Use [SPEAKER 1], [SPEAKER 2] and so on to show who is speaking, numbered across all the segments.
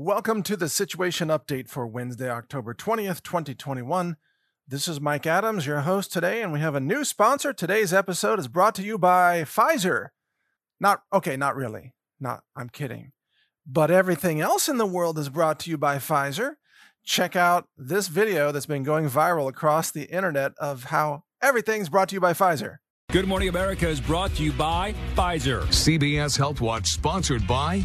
[SPEAKER 1] Welcome to the situation update for Wednesday, October 20th, 2021. This is Mike Adams, your host today, and we have a new sponsor. Today's episode is brought to you by Pfizer. Not, okay, not really. Not, I'm kidding. But everything else in the world is brought to you by Pfizer. Check out this video that's been going viral across the internet of how everything's brought to you by Pfizer.
[SPEAKER 2] Good Morning America is brought to you by Pfizer.
[SPEAKER 3] CBS Health Watch sponsored by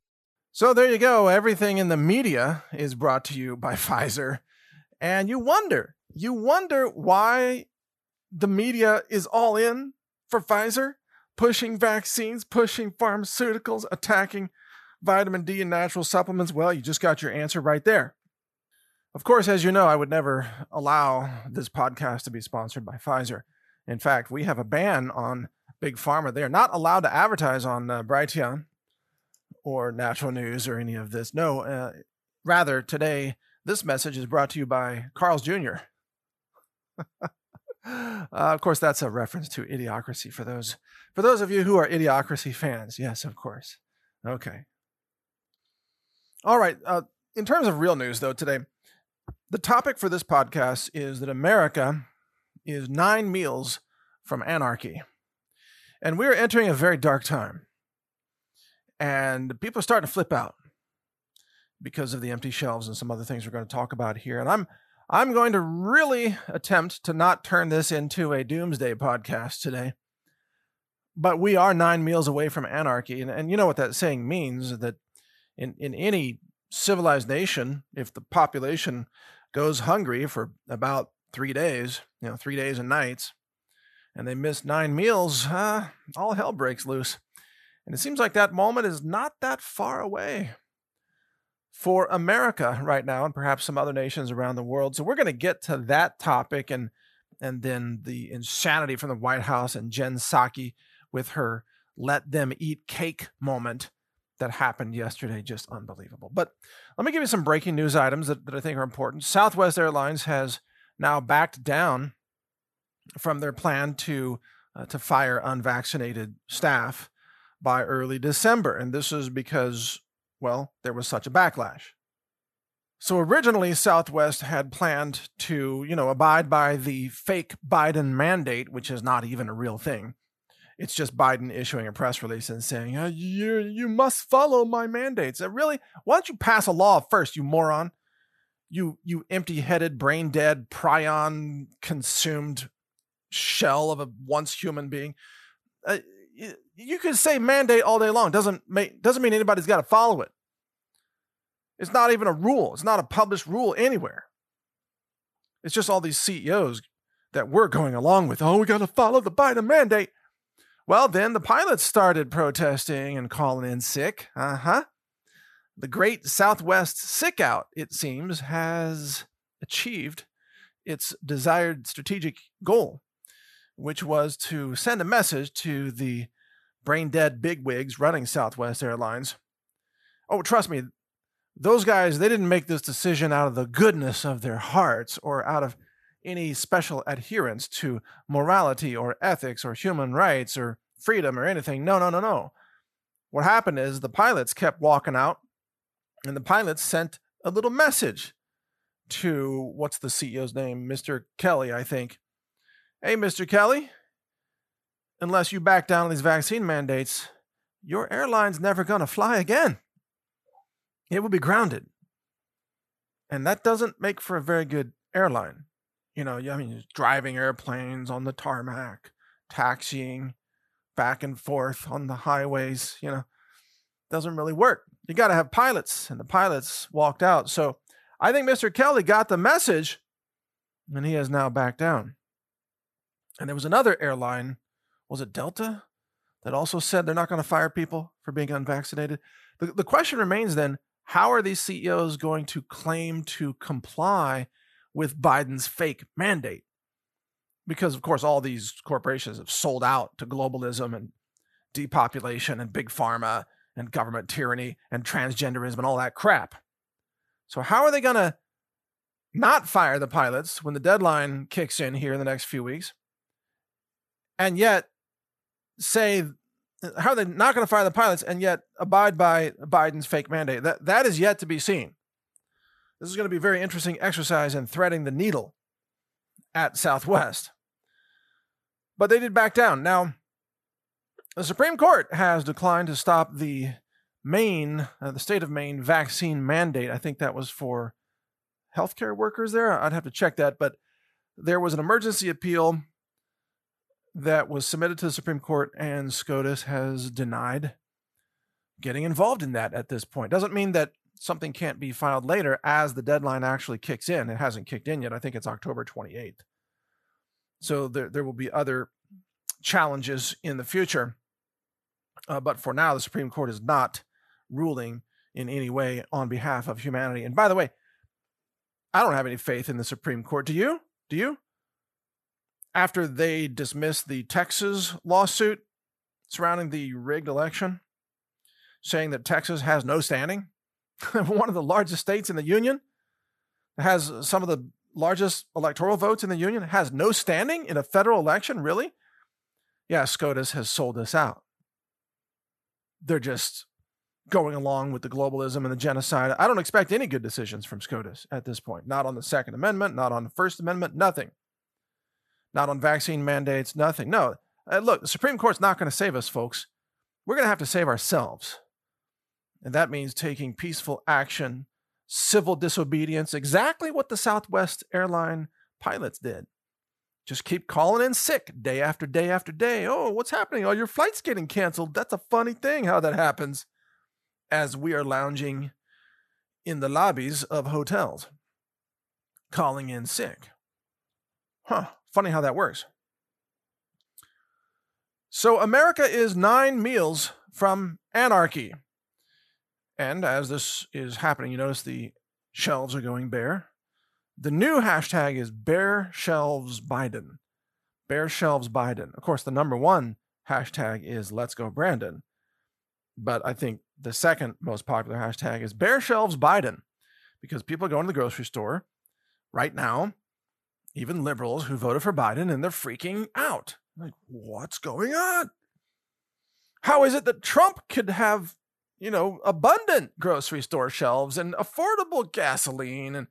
[SPEAKER 1] So there you go. Everything in the media is brought to you by Pfizer. And you wonder, you wonder why the media is all in for Pfizer, pushing vaccines, pushing pharmaceuticals, attacking vitamin D and natural supplements. Well, you just got your answer right there. Of course, as you know, I would never allow this podcast to be sponsored by Pfizer. In fact, we have a ban on Big Pharma. They are not allowed to advertise on uh, Brighteon or Natural News or any of this. No, uh, rather, today, this message is brought to you by Carl's Jr. uh, of course, that's a reference to Idiocracy for those for those of you who are Idiocracy fans. Yes, of course. Okay. All right. Uh, in terms of real news, though, today, the topic for this podcast is that America is nine meals from anarchy. And we're entering a very dark time and people are starting to flip out because of the empty shelves and some other things we're going to talk about here. And I'm I'm going to really attempt to not turn this into a doomsday podcast today. But we are nine meals away from anarchy. And, and you know what that saying means that in, in any civilized nation, if the population goes hungry for about three days, you know, three days and nights, and they miss nine meals, uh, all hell breaks loose. And it seems like that moment is not that far away for America right now and perhaps some other nations around the world. So we're going to get to that topic and and then the insanity from the White House and Jen Psaki with her let them eat cake moment that happened yesterday. Just unbelievable. But let me give you some breaking news items that, that I think are important. Southwest Airlines has now backed down from their plan to uh, to fire unvaccinated staff by early December. And this is because, well, there was such a backlash. So originally, Southwest had planned to, you know, abide by the fake Biden mandate, which is not even a real thing. It's just Biden issuing a press release and saying, oh, you, you must follow my mandates. Uh, really? Why don't you pass a law first, you moron? You, you empty headed, brain dead, prion consumed shell of a once human being. Uh, you can say mandate all day long. Doesn't make doesn't mean anybody's got to follow it. It's not even a rule. It's not a published rule anywhere. It's just all these CEOs that we're going along with. Oh, we got to follow the Biden mandate. Well, then the pilots started protesting and calling in sick. Uh huh. The great Southwest sick out, it seems, has achieved its desired strategic goal, which was to send a message to the brain dead bigwigs running Southwest Airlines. Oh, trust me, those guys, they didn't make this decision out of the goodness of their hearts or out of any special adherence to morality or ethics or human rights or freedom or anything. No, no, no, no. What happened is the pilots kept walking out, and the pilots sent a little message to what's the CEO's name? Mr. Kelly, I think. Hey, Mr. Kelly, unless you back down on these vaccine mandates, your airline's never going to fly again. It will be grounded. And that doesn't make for a very good airline. You know, I mean, driving airplanes on the tarmac, taxiing, back and forth on the highways, you know, doesn't really work. You got to have pilots, and the pilots walked out. So I think Mr. Kelly got the message, and he has now backed down. And there was another airline, was it Delta, that also said they're not going to fire people for being unvaccinated. The, the question remains then how are these CEOs going to claim to comply with Biden's fake mandate? Because, of course, all these corporations have sold out to globalism and depopulation and big pharma and government tyranny and transgenderism and all that crap. So, how are they going to not fire the pilots when the deadline kicks in here in the next few weeks? And yet say, how are they not going to fire the pilots and yet abide by Biden's fake mandate? That, that is yet to be seen. This is going to be a very interesting exercise in threading the needle at Southwest. But they did back down. Now, the Supreme Court has declined to stop the Maine, uh, the state of Maine vaccine mandate. I think that was for healthcare workers there. I'd have to check that, but there was an emergency appeal that was submitted to the Supreme Court, and SCOTUS has denied getting involved in that at this point. Doesn't mean that something can't be filed later as the deadline actually kicks in. It hasn't kicked in yet. I think it's October 28th. So there, there will be other challenges in the future. Uh, but for now, the Supreme Court is not ruling in any way on behalf of humanity. And by the way, I don't have any faith in the Supreme Court. Do you? Do you? After they dismissed the Texas lawsuit surrounding the rigged election, saying that Texas has no standing, one of the largest states in the union, has uh, some of the largest electoral votes in the union, has no standing in a federal election? Really? Yeah, SCOTUS has sold us out. They're just going along with the globalism and the genocide. I don't expect any good decisions from SCOTUS at this point. Not on the Second Amendment, not on the First Amendment, nothing. Not on vaccine mandates, nothing. No. Uh, look, the Supreme Court's not going to save us, folks. We're going to have to save ourselves. And that means taking peaceful action, civil disobedience, exactly what the Southwest airline pilots did. Just keep calling in sick day after day after day. Oh, what's happening? Oh, your flight's getting canceled. That's a funny thing how that happens as we are lounging in the lobbies of hotels, calling in sick. Huh, funny how that works. So, America is nine meals from anarchy. And as this is happening, you notice the shelves are going bare. The new hashtag is Bare Shelves Biden. Bare Shelves Biden. Of course, the number one hashtag is Let's Go Brandon. But I think the second most popular hashtag is Bare Shelves Biden because people are going to the grocery store right now, even liberals who voted for Biden, and they're freaking out. Like, what's going on? How is it that Trump could have, you know, abundant grocery store shelves and affordable gasoline and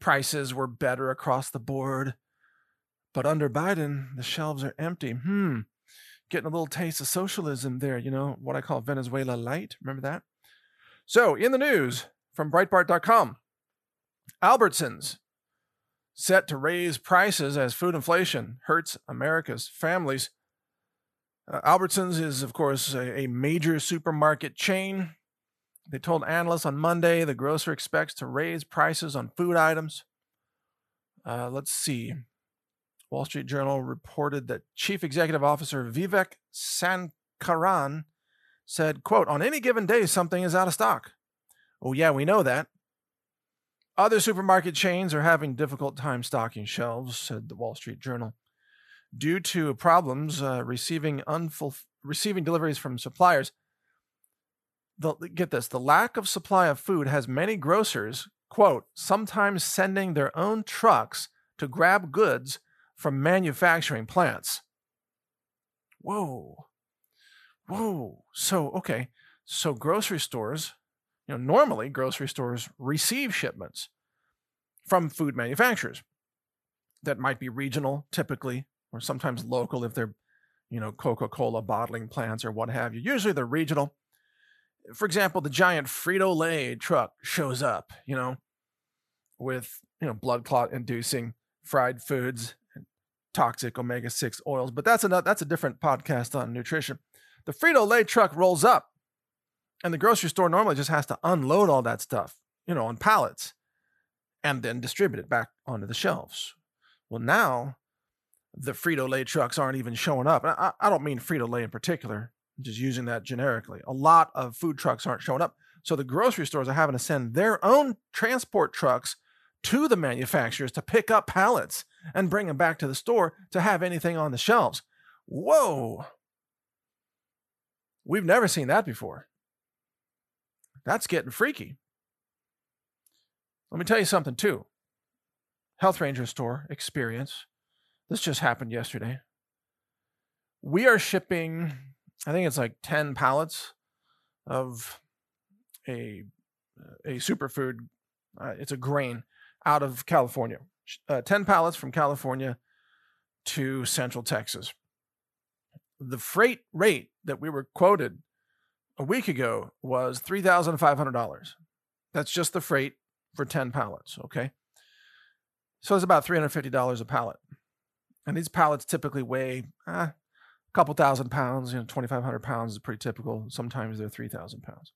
[SPEAKER 1] prices were better across the board? But under Biden, the shelves are empty. Hmm getting a little taste of socialism there, you know, what I call Venezuela light. Remember that? So, in the news from Breitbart.com, Albertsons set to raise prices as food inflation hurts America's families. Uh, Albertsons is, of course, a, a major supermarket chain. They told analysts on Monday the grocer expects to raise prices on food items. Uh, let's see. Wall Street Journal reported that Chief Executive Officer Vivek Sankaran said, quote, on any given day, something is out of stock. Oh, yeah, we know that. Other supermarket chains are having difficult time stocking shelves, said the Wall Street Journal, due to problems uh, receiving receiving deliveries from suppliers. The, get this: the lack of supply of food has many grocers, quote, sometimes sending their own trucks to grab goods from manufacturing plants. Whoa. Whoa. So, okay. So, grocery stores, you know, normally grocery stores receive shipments from food manufacturers that might be regional, typically, or sometimes local if they're, you know, Coca Cola bottling plants or what have you. Usually they're regional. For example, the giant Frito Lay truck shows up, you know, with, you know, blood clot inducing fried foods toxic omega 6 oils, but that's another that's a different podcast on nutrition. The Frito Lay truck rolls up, and the grocery store normally just has to unload all that stuff, you know, on pallets and then distribute it back onto the shelves. Well, now the Frito Lay trucks aren't even showing up. I, I don't mean Frito Lay in particular, I'm just using that generically. A lot of food trucks aren't showing up. So the grocery stores are having to send their own transport trucks to the manufacturers to pick up pallets and bring them back to the store to have anything on the shelves. Whoa. We've never seen that before. That's getting freaky. Let me tell you something, too. Health Ranger store experience. This just happened yesterday. We are shipping, I think it's like 10 pallets of a a superfood. Uh, it's a grain out of California. Uh, 10 pallets from California to Central Texas. The freight rate that we were quoted a week ago was $3,500. That's just the freight for 10 pallets, okay? So it's about $350 a pallet. And these pallets typically weigh eh, a couple thousand pounds, you know, 2,500 pounds is pretty typical. Sometimes they're 3,000 pounds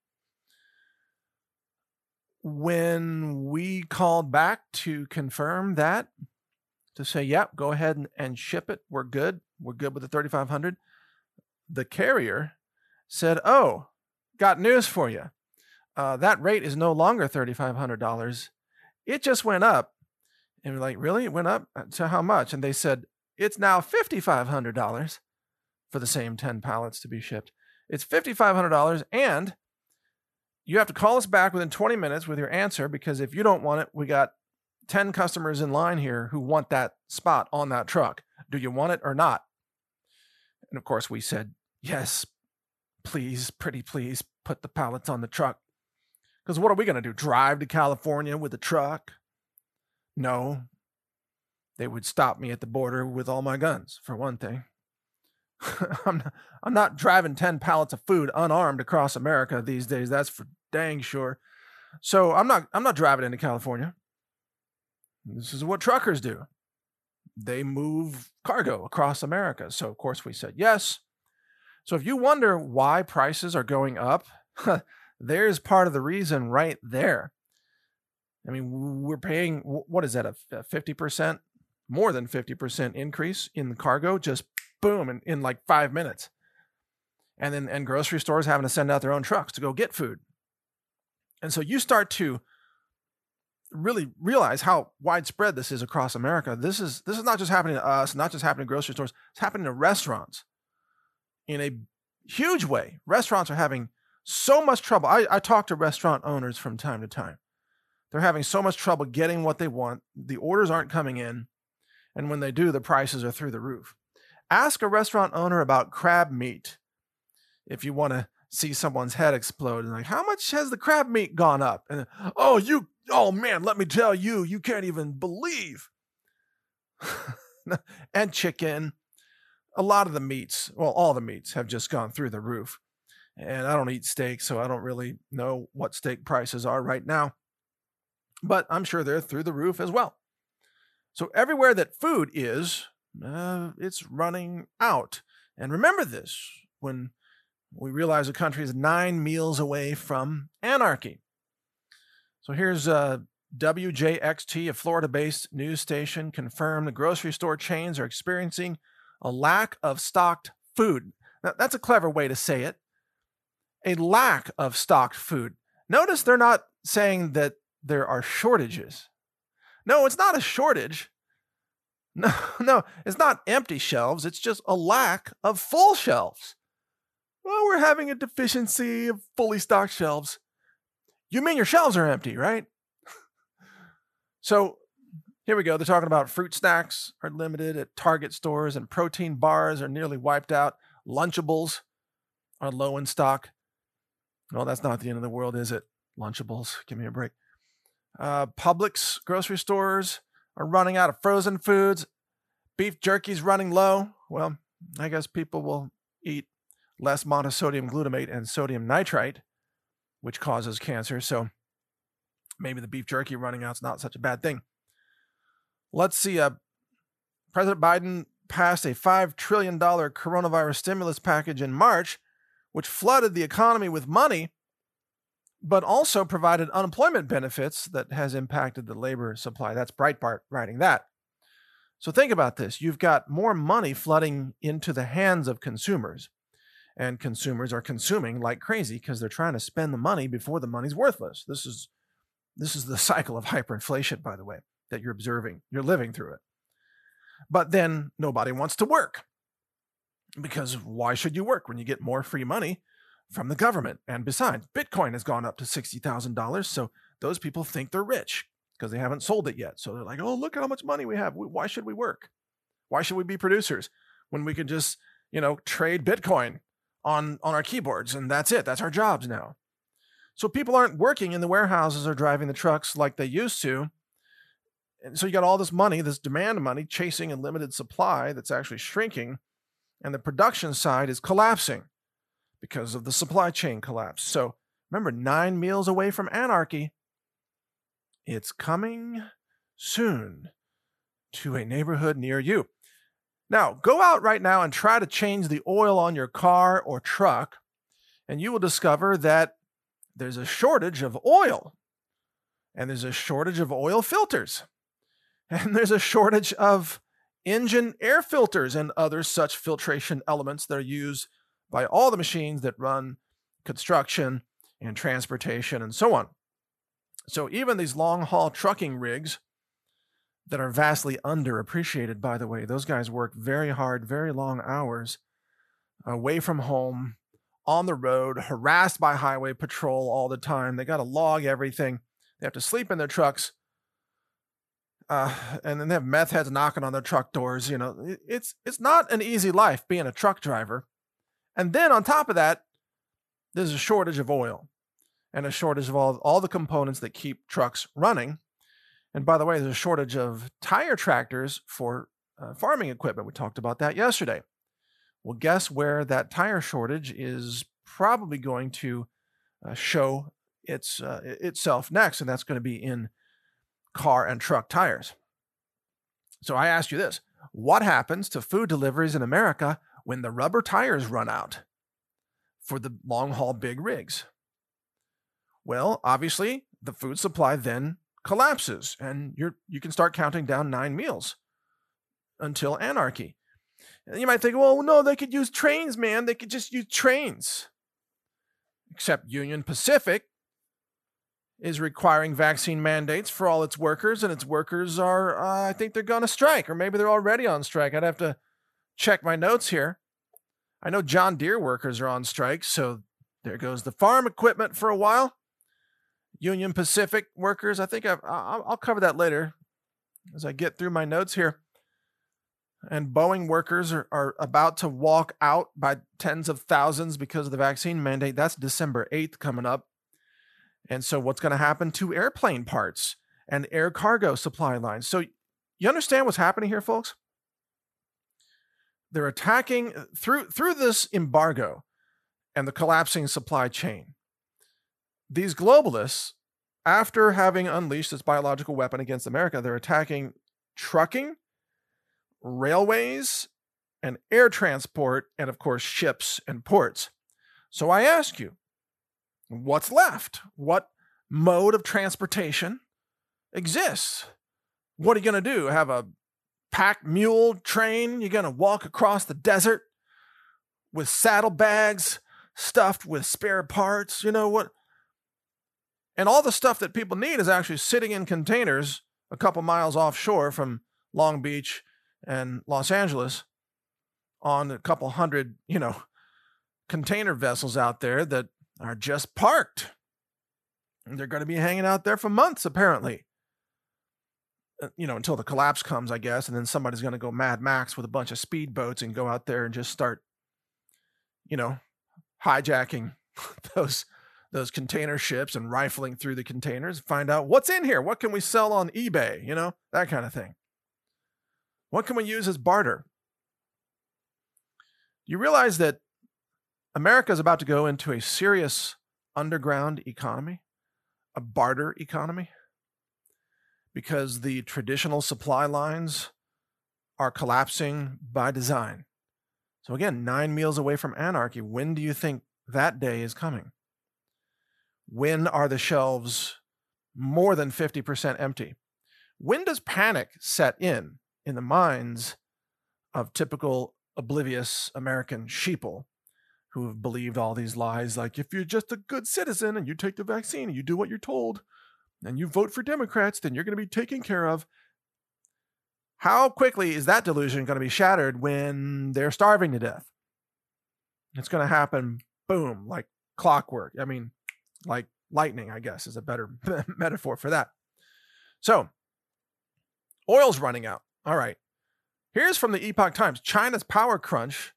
[SPEAKER 1] when we called back to confirm that, to say, yep, go ahead and, and ship it, we're good, we're good with the 3500 the carrier said, oh, got news for you. Uh, that rate is no longer $3,500. It just went up. And we're like, really? It went up uh, to how much? And they said, it's now $5,500 for the same 10 pallets to be shipped. It's $5,500 and you have to call us back within 20 minutes with your answer because if you don't want it, we got 10 customers in line here who want that spot on that truck. Do you want it or not? And of course, we said, yes, please, pretty please, put the pallets on the truck. Because what are we going to do? Drive to California with a truck? No. They would stop me at the border with all my guns, for one thing. I'm, not, I'm not driving 10 pallets of food unarmed across America these days. That's for dang sure. So I'm not I'm not driving into California. This is what truckers do. They move cargo across America. So of course we said yes. So if you wonder why prices are going up, there's part of the reason right there. I mean, we're paying what is that a 50% more than 50% increase in the cargo just boom in, in like 5 minutes. And then and grocery stores having to send out their own trucks to go get food. And so you start to really realize how widespread this is across America. This is this is not just happening to us, not just happening to grocery stores. It's happening to restaurants in a huge way. Restaurants are having so much trouble. I, I talk to restaurant owners from time to time. They're having so much trouble getting what they want. The orders aren't coming in. And when they do, the prices are through the roof. Ask a restaurant owner about crab meat if you want to see someone's head explode and like, how much has the crab meat gone up? And oh, you, oh man, let me tell you, you can't even believe. and chicken, a lot of the meats, well, all the meats have just gone through the roof. And I don't eat steak, so I don't really know what steak prices are right now. But I'm sure they're through the roof as well. So everywhere that food is, uh, it's running out. And remember this when we realize the country is nine meals away from anarchy. So here's uh, WJXT, a Florida based news station, confirmed the grocery store chains are experiencing a lack of stocked food. Now, that's a clever way to say it. A lack of stocked food. Notice they're not saying that there are shortages. No, it's not a shortage. No, no, it's not empty shelves. It's just a lack of full shelves. Well, we're having a deficiency of fully stocked shelves. You mean your shelves are empty, right? so here we go. They're talking about fruit snacks are limited at Target stores and protein bars are nearly wiped out. Lunchables are low in stock. Well, that's not the end of the world, is it? Lunchables, give me a break. Uh, Publix grocery stores are running out of frozen foods. Beef jerky's running low. Well, I guess people will eat less monosodium glutamate and sodium nitrite, which causes cancer. So maybe the beef jerky running out is not such a bad thing. Let's see. Uh, President Biden passed a $5 trillion coronavirus stimulus package in March, which flooded the economy with money, but also provided unemployment benefits that has impacted the labor supply. That's Breitbart writing that. So think about this you've got more money flooding into the hands of consumers, and consumers are consuming like crazy because they're trying to spend the money before the money's worthless. This is this is the cycle of hyperinflation, by the way, that you're observing. You're living through it. But then nobody wants to work. Because why should you work when you get more free money from the government? And besides, Bitcoin has gone up to $60,000. So those people think they're rich because they haven't sold it yet. So they're like, oh, look at how much money we have. Why should we work? Why should we be producers when we can just, you know, trade Bitcoin on, on our keyboards and that's it? That's our jobs now. So people aren't working in the warehouses or driving the trucks like they used to. And so you got all this money, this demand money chasing a limited supply that's actually shrinking, and the production side is collapsing because of the supply chain collapse. So remember, nine meals away from anarchy. It's coming soon to a neighborhood near you. Now, go out right now and try to change the oil on your car or truck, and you will discover that there's a shortage of oil, and there's a shortage of oil filters, and there's a shortage of engine air filters and other such filtration elements that are used by all the machines that run construction and transportation and so on. So even these long haul trucking rigs that are vastly underappreciated, by the way, those guys work very hard, very long hours away from home, on the road, harassed by highway patrol all the time. They got to log everything. They have to sleep in their trucks. Uh, and then they have meth heads knocking on their truck doors. You know, it's it's not an easy life being a truck driver. And then on top of that, there's a shortage of oil and a shortage of all, all the components that keep trucks running. And by the way, there's a shortage of tire tractors for uh, farming equipment. We talked about that yesterday. Well, guess where that tire shortage is probably going to uh, show its uh, itself next, and that's going to be in car and truck tires. So I ask you this: What happens to food deliveries in America when the rubber tires run out for the long haul big rigs? Well, obviously, the food supply then collapses, and you're you can start counting down nine meals until anarchy. And you might think, well, no, they could use trains, man. They could just use trains. Except Union Pacific is requiring vaccine mandates for all its workers, and its workers are, uh, I think they're going to strike, or maybe they're already on strike. I'd have to check my notes here. I know John Deere workers are on strike, so there goes the farm equipment for a while. Union Pacific workers, I think i will cover that later as I get through my notes here and Boeing workers are, are about to walk out by tens of thousands because of the vaccine mandate. That's December 8th coming up. And so, what's going to happen to airplane parts and air cargo supply lines? So, you understand what's happening here, folks? They're attacking uh, through through this embargo and the collapsing supply chain. These globalists, after having unleashed this biological weapon against America, they're attacking trucking railways and air transport, and of course, ships and ports. So I ask you, what's left? What mode of transportation exists? What are you going to do? Have a pack mule train? You're going to walk across the desert with saddlebags stuffed with spare parts? You know what? And all the stuff that people need is actually sitting in containers a couple miles offshore from Long Beach and Los Angeles on a couple hundred, you know, container vessels out there that are just parked. They're going to be hanging out there for months, apparently. Uh, you know, until the collapse comes, I guess, and then somebody's going to go Mad Max with a bunch of speedboats and go out there and just start, you know, hijacking those those container ships and rifling through the containers, find out what's in here, what can we sell on eBay, you know, that kind of thing. What can we use as barter? You realize that America is about to go into a serious underground economy, a barter economy, because the traditional supply lines are collapsing by design. So, again, nine meals away from anarchy. When do you think that day is coming? When are the shelves more than 50% empty? When does panic set in in the minds of typical oblivious American sheeple who have believed all these lies like if you're just a good citizen and you take the vaccine and you do what you're told and you vote for Democrats, then you're going to be taken care of. How quickly is that delusion going to be shattered when they're starving to death? It's going to happen, boom, like clockwork. I mean, like lightning, I guess, is a better metaphor for that. So, oil's running out. All right. Here's from the Epoch Times China's power crunch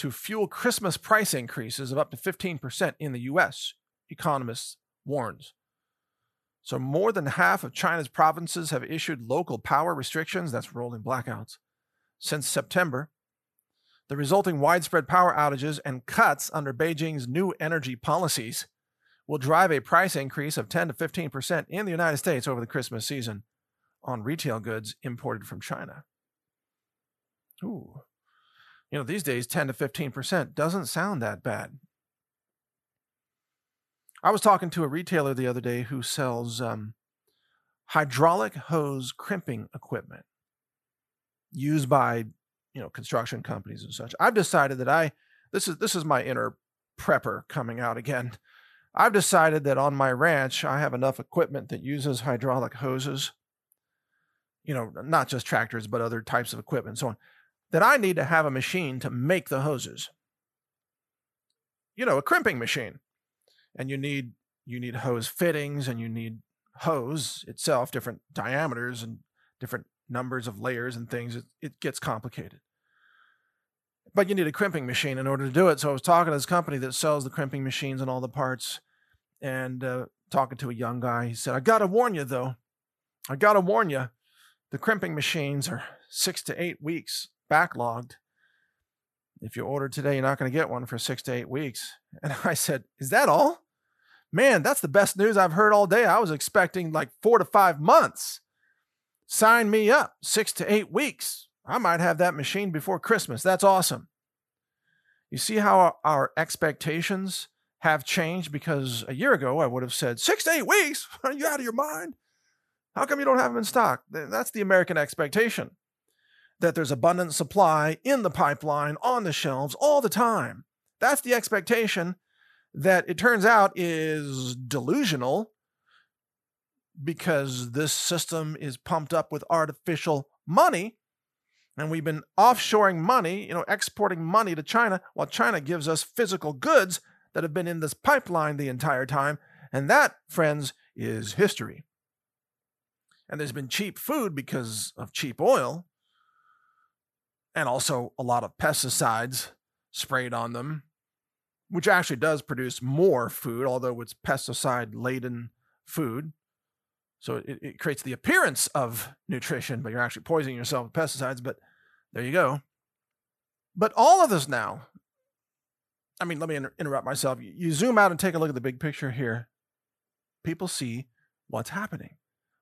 [SPEAKER 1] to fuel Christmas price increases of up to 15% in the US, economists warns. So, more than half of China's provinces have issued local power restrictions, that's rolling blackouts, since September. The resulting widespread power outages and cuts under Beijing's new energy policies will drive a price increase of 10 to 15% in the United States over the Christmas season on retail goods imported from China. Ooh. You know, these days, 10 to 15% doesn't sound that bad. I was talking to a retailer the other day who sells um, hydraulic hose crimping equipment used by you know construction companies and such. I've decided that I this is this is my inner prepper coming out again. I've decided that on my ranch I have enough equipment that uses hydraulic hoses. You know, not just tractors but other types of equipment and so on. That I need to have a machine to make the hoses. You know, a crimping machine. And you need you need hose fittings and you need hose itself different diameters and different numbers of layers and things. It, it gets complicated. But you need a crimping machine in order to do it. So i was talking to this company that sells the crimping machines and all the parts and uh, talking to a young guy. He said i gotta warn you though. I gotta warn you. The crimping machines are six to eight weeks backlogged if you order today, you're not going to get one for six to eight weeks. And I said, Is that all? Man, that's the best news I've heard all day. I was expecting like four to five months. Sign me up, six to eight weeks. I might have that machine before Christmas. That's awesome. You see how our expectations have changed because a year ago I would have said, Six to eight weeks? Are you out of your mind? How come you don't have them in stock? That's the American expectation that there's abundant supply in the pipeline on the shelves all the time. That's the expectation that it turns out is delusional because this system is pumped up with artificial money and we've been offshoring money, you know, exporting money to China while China gives us physical goods that have been in this pipeline the entire time. And that, friends, is history. And there's been cheap food because of cheap oil and also a lot of pesticides sprayed on them, which actually does produce more food, although it's pesticide laden food. So it, it, creates the appearance of nutrition, but you're actually poisoning yourself with pesticides. But there you go. But all of this now, I mean, let me inter- interrupt myself. You, you zoom out and take a look at the big picture here. People see what's happening.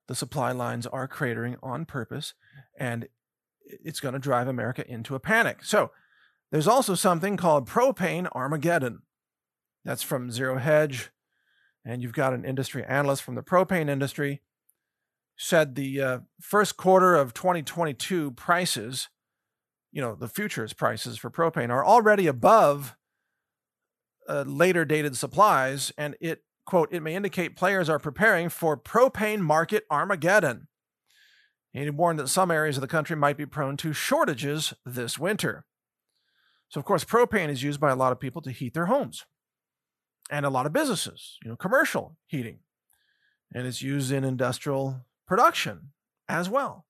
[SPEAKER 1] The supply lines are cratering on purpose, and it's going to drive America into a panic. So there's also something called propane Armageddon. That's from Zero Hedge. And you've got an industry analyst from the propane industry said the uh, first quarter of 2022 prices, you know, the futures prices for propane are already above uh, later dated supplies. And it, quote, it may indicate players are preparing for propane market Armageddon. He warned that some areas of the country might be prone to shortages this winter. So, of course, propane is used by a lot of people to heat their homes and a lot of businesses, you know, commercial heating. And it's used in industrial production as well.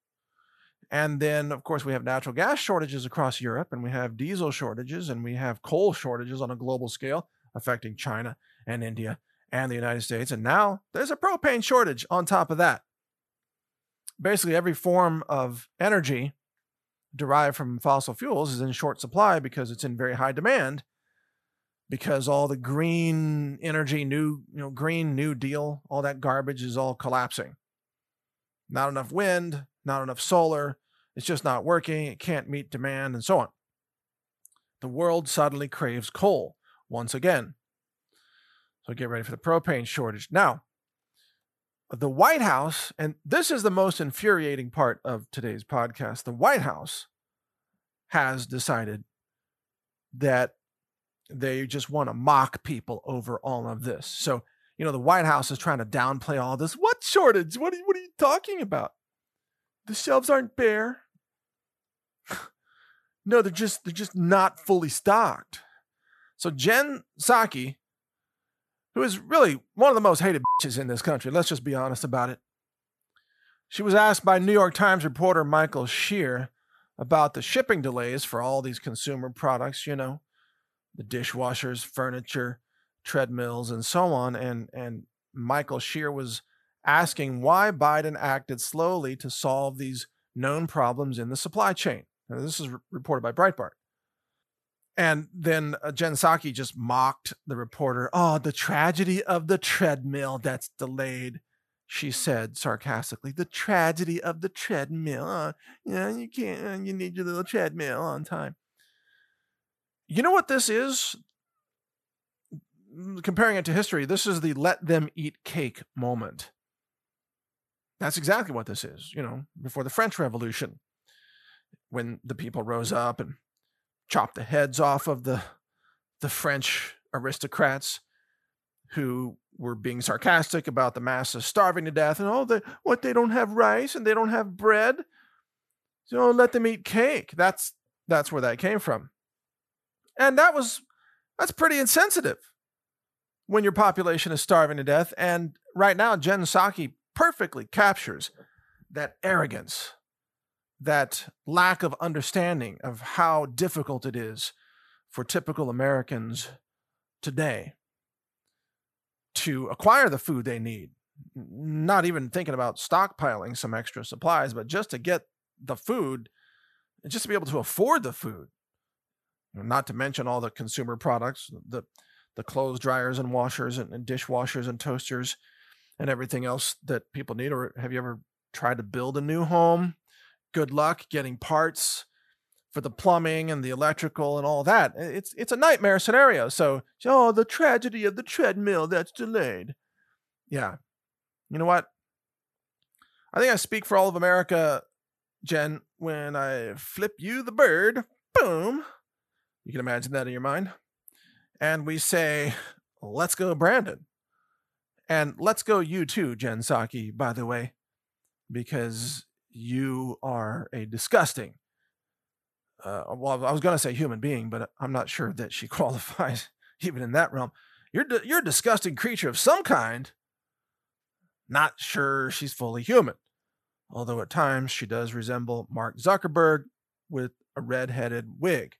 [SPEAKER 1] And then, of course, we have natural gas shortages across Europe, and we have diesel shortages, and we have coal shortages on a global scale affecting China and India and the United States. And now there's a propane shortage on top of that basically every form of energy derived from fossil fuels is in short supply because it's in very high demand because all the green energy new you know green new deal all that garbage is all collapsing not enough wind not enough solar It's just not working. It can't meet demand, and so on. The world suddenly craves coal once again. So get ready for the propane shortage. Now, the White House, and this is the most infuriating part of today's podcast the White House has decided that they just want to mock people over all of this. So, you know, the White House is trying to downplay all this. What shortage? What are, what are you talking about? The shelves aren't bare. no, they're just they're just not fully stocked. So Jen Psaki, who is really one of the most hated bitches in this country, let's just be honest about it. She was asked by New York Times reporter Michael Shear about the shipping delays for all these consumer products, you know, the dishwashers, furniture, treadmills, and so on. And and Michael Shear was asking why Biden acted slowly to solve these known problems in the supply chain. Now, this is re- reported by Breitbart. And then uh, Jen Psaki just mocked the reporter. Oh, the tragedy of the treadmill that's delayed she said sarcastically, the tragedy of the treadmill. Uh, yeah, you can't, uh, you need your little treadmill on time. You know what this is? Mm, comparing it to history, this is the let them eat cake moment. That's exactly what this is, you know, before the French Revolution, when the people rose up and chopped the heads off of the, the French aristocrats who were being sarcastic about the masses starving to death and oh the what they don't have rice and they don't have bread? So let them eat cake. That's that's where that came from. And that was that's pretty insensitive when your population is starving to death and right now jen psaki perfectly captures that arrogance that lack of understanding of how difficult it is for typical americans today to acquire the food they need. Not even thinking about stockpiling some extra supplies, but just to get the food just to be able to afford the food. Not to mention all the consumer products, the the clothes dryers and washers and, and dishwashers and toasters and everything else that people need. Or have you ever tried to build a new home? Good luck getting parts for the plumbing and the electrical and all that. It's it's a nightmare scenario. So, oh, the tragedy of the treadmill that's delayed. Yeah. You know what? I think I speak for all of America, Jen, when I flip you the bird, boom. You can imagine that in your mind. And we say, let's go, Brandon. And let's go, you too, Jen Psaki, by the way, because you are a disgusting uh, well, I was going to say human being, but I'm not sure that she qualifies even in that realm. You're you're a disgusting creature of some kind. Not sure she's fully human, although at times she does resemble Mark Zuckerberg with a red-headed wig.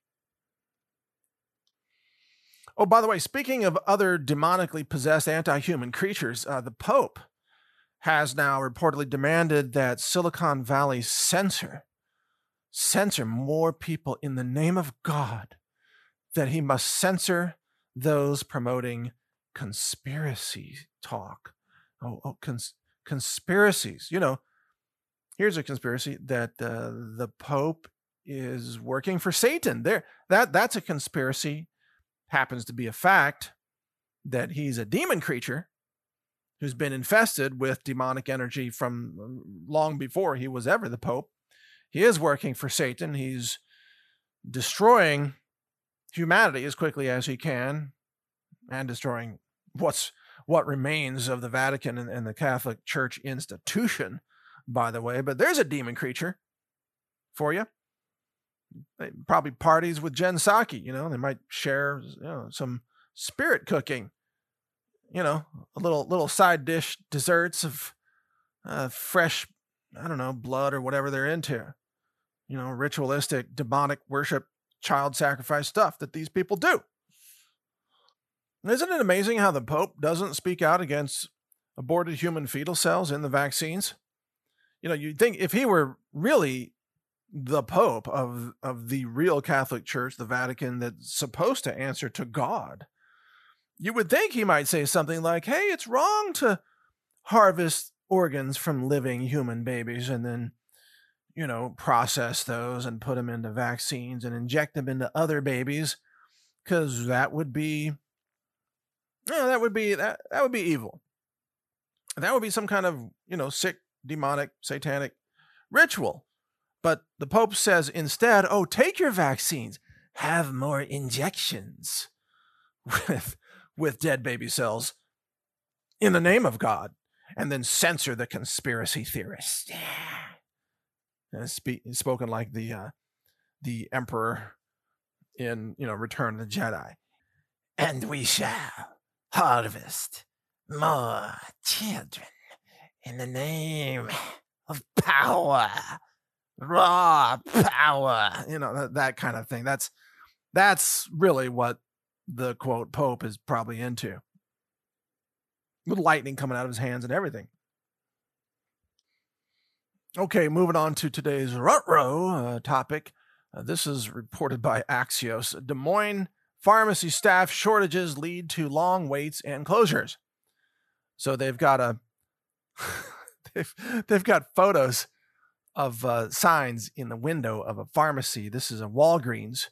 [SPEAKER 1] Oh, by the way, speaking of other demonically possessed anti-human creatures, uh, the Pope has now reportedly demanded that Silicon Valley censor censor more people in the name of God, that he must censor those promoting conspiracy talk. Oh, oh cons- conspiracies. You know, here's a conspiracy that uh, the Pope is working for Satan. There, that that's a conspiracy. Happens to be a fact that he's a demon creature who's been infested with demonic energy from um, long before he was ever the Pope he is working for Satan. He's destroying humanity as quickly as he can and destroying what's what remains of the Vatican and, and the Catholic Church institution, by the way. But there's a demon creature for you. They probably parties with Jen Psaki, you know, they might share you know, some spirit cooking, you know, a little little side dish desserts of uh, fresh, I don't know, blood or whatever they're into you know, ritualistic, demonic worship, child sacrifice stuff that these people do. Isn't it amazing how the Pope doesn't speak out against aborted human fetal cells in the vaccines? You know, you'd think if he were really the Pope of, of the real Catholic Church, the Vatican, that's supposed to answer to God, you would think he might say something like, hey, it's wrong to harvest organs from living human babies and then you know, process those and put them into vaccines and inject them into other babies because that would be, know, that would be that that would be evil. That would be some kind of you know sick, demonic, satanic ritual. But the Pope says instead, oh, take your vaccines, have more injections with with dead baby cells in the name of God, and then censor the conspiracy theorists. And speak, spoken like the uh, the emperor in you know Return of the Jedi, and we shall harvest more children in the name of power, raw power. You know that, that kind of thing. That's that's really what the quote Pope is probably into, with lightning coming out of his hands and everything. Okay, moving on to today's Rutro uh, topic. Uh, this is reported by Axios. Des Moines pharmacy staff shortages lead to long waits and closures. So they've got a they've they've got photos of uh, signs in the window of a pharmacy. This is a Walgreens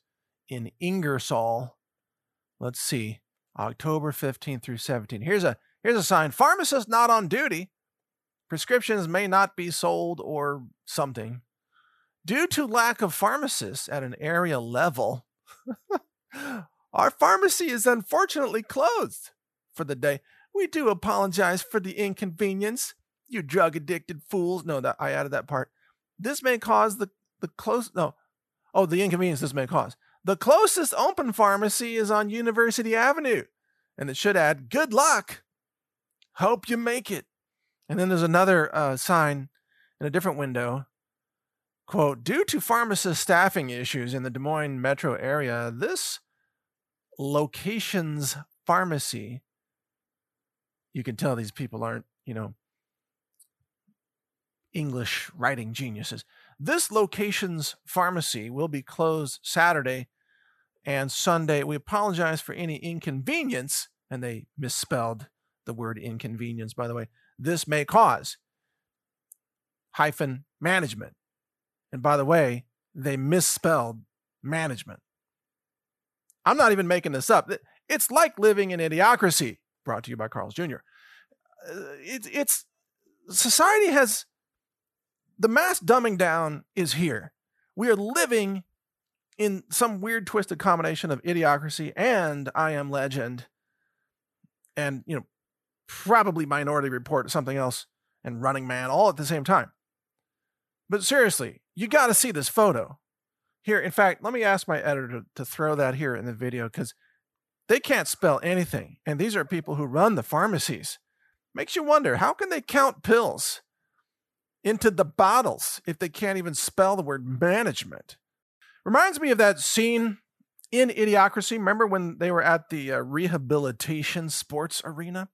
[SPEAKER 1] in Ingersoll. Let's see, October 15th through 17. Here's a here's a sign: pharmacist not on duty. Prescriptions may not be sold or something. Due to lack of pharmacists at an area level, our pharmacy is unfortunately closed for the day. We do apologize for the inconvenience, you drug addicted fools. No, that I added that part. This may cause the the close no. Oh, the inconvenience this may cause. The closest open pharmacy is on University Avenue, and it should add good luck. Hope you make it. And then there's another uh, sign in a different window. Quote, due to pharmacist staffing issues in the Des Moines metro area, this location's pharmacy, you can tell these people aren't, you know, English writing geniuses. This location's pharmacy will be closed Saturday and Sunday. We apologize for any inconvenience, and they misspelled the word inconvenience, by the way this may cause hyphen management. And by the way, they misspelled management. I'm not even making this up. It's like living in idiocracy, brought to you by Carl's Jr. Uh, it's, it's society has the mass dumbing down is here. We are living in some weird twisted combination of idiocracy and I am legend and you know probably Minority Report, something else, and Running Man all at the same time. But seriously, you got to see this photo. Here, in fact, let me ask my editor to, to throw that here in the video because they can't spell anything. And these are people who run the pharmacies. Makes you wonder how can they count pills into the bottles if they can't even spell the word management? Reminds me of that scene in Idiocracy. Remember when they were at the uh, rehabilitation sports arena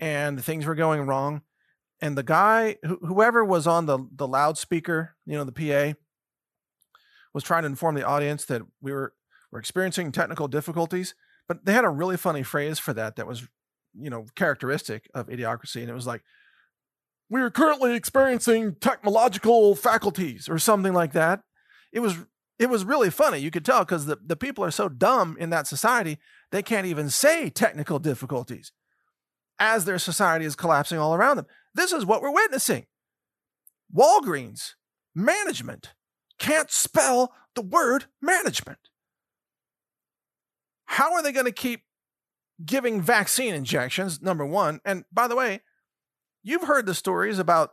[SPEAKER 1] and things were going wrong. And the guy, wh- whoever was on the, the loudspeaker, you know, the PA, was trying to inform the audience that we were, were experiencing technical difficulties. But they had a really funny phrase for that that was, you know, characteristic of idiocracy. And it was like, we are currently experiencing technological faculties or something like that. It was it was really funny. You could tell because the, the people are so dumb in that society, they can't even say technical difficulties as their society is collapsing all around them. This is what we're witnessing. Walgreens management can't spell the word management. How are they going to keep giving vaccine injections? Number one. And by the way, you've heard the stories about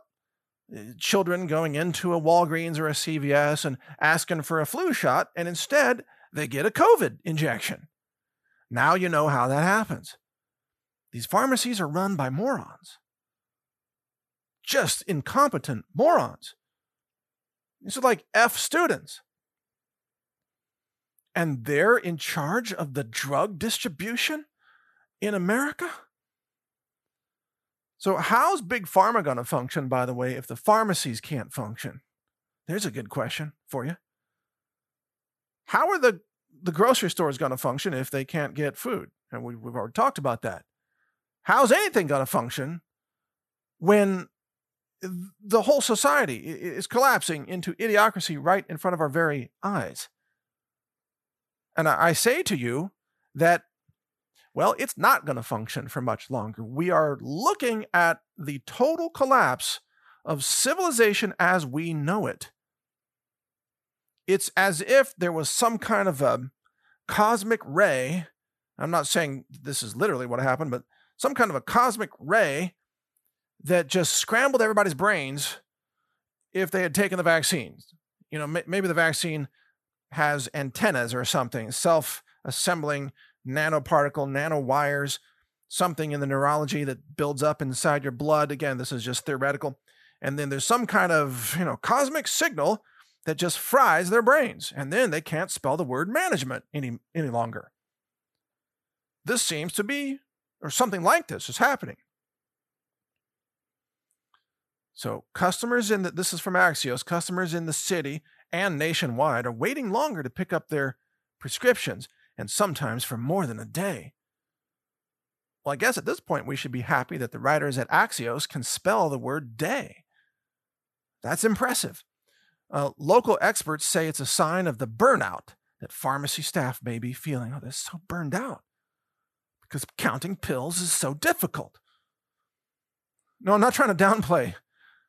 [SPEAKER 1] children going into a Walgreens or a CVS and asking for a flu shot, and instead they get a COVID injection. Now you know how that happens. These pharmacies are run by morons. Just incompetent morons. These are like F students. And they're in charge of the drug distribution in America? So, how's Big Pharma going to function, by the way, if the pharmacies can't function? There's a good question for you. How are the, the grocery stores going to function if they can't get food? And we, we've already talked about that. How's anything going to function when the whole society is collapsing into idiocracy right in front of our very eyes. And I say to you that, well, it's not going to function for much longer. We are looking at the total collapse of civilization as we know it. It's as if there was some kind of a cosmic ray. I'm not saying this is literally what happened, but some kind of a cosmic ray that just scrambled everybody's brains if they had taken the vaccines. You know, maybe the vaccine has antennas or something, self assembling nanoparticle, nanowires, something in the neurology that builds up inside your blood. Again, this is just theoretical. And then there's some kind of, you know, cosmic signal that just fries their brains. And then they can't spell the word management any, any longer. This seems to be, or something like this is happening. So customers in the, this is from Axios, customers in the city and nationwide are waiting longer to pick up their prescriptions and sometimes for more than a day. Well, I guess at this point we should be happy that the writers at Axios can spell the word day. That's impressive. Uh, local experts say it's a sign of the burnout that pharmacy staff may be feeling. Oh, they're so burned out because counting pills is so difficult. No, I'm not trying to downplay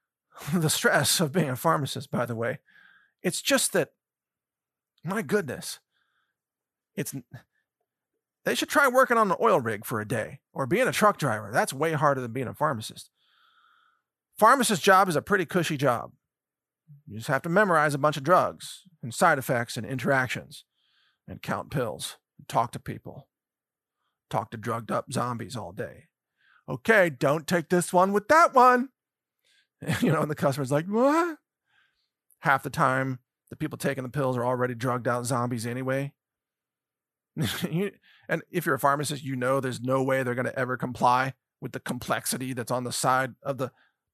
[SPEAKER 1] the stress of being a pharmacist, by the way. It's just that, my goodness, it's they should try working on an oil rig for a day or being a truck driver. That's way harder than being a pharmacist. Pharmacist job is a pretty cushy job. You just have to memorize a bunch of drugs and side effects and interactions and count pills, and talk to people, talk to drugged up zombies all day. Okay, don't take this one with that one. you know, and the customer's like, what? Half the time, the people taking the pills are already drugged out zombies anyway. and if you're a pharmacist, you know there's no way they're going to ever comply with the complexity that's on the side of the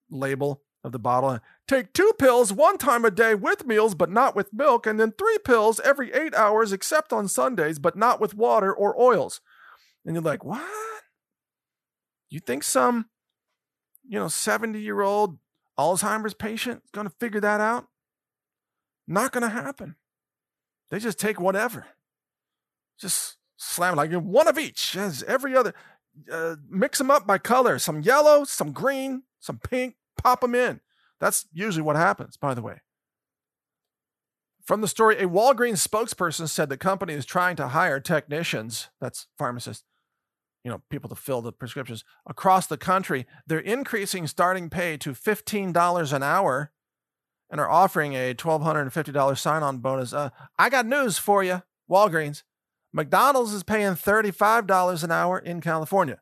[SPEAKER 1] label of the bottle. Take two pills one time a day with meals, but not with milk, and then three pills every eight hours, except on Sundays, but not with water or oils. And you're like, what? You think some, you know, 70 year old Alzheimer's patient is going to figure that out? Not going to happen. They just take whatever. Just slam like one of each, as every other. Uh, mix them up by color some yellow, some green, some pink, pop them in. That's usually what happens, by the way. From the story, a Walgreens spokesperson said the company is trying to hire technicians, that's pharmacists, you know, people to fill the prescriptions across the country. They're increasing starting pay to $15 an hour and are offering a $1,250 sign on bonus. Uh, I got news for you, Walgreens. McDonald's is paying $35 an hour in California,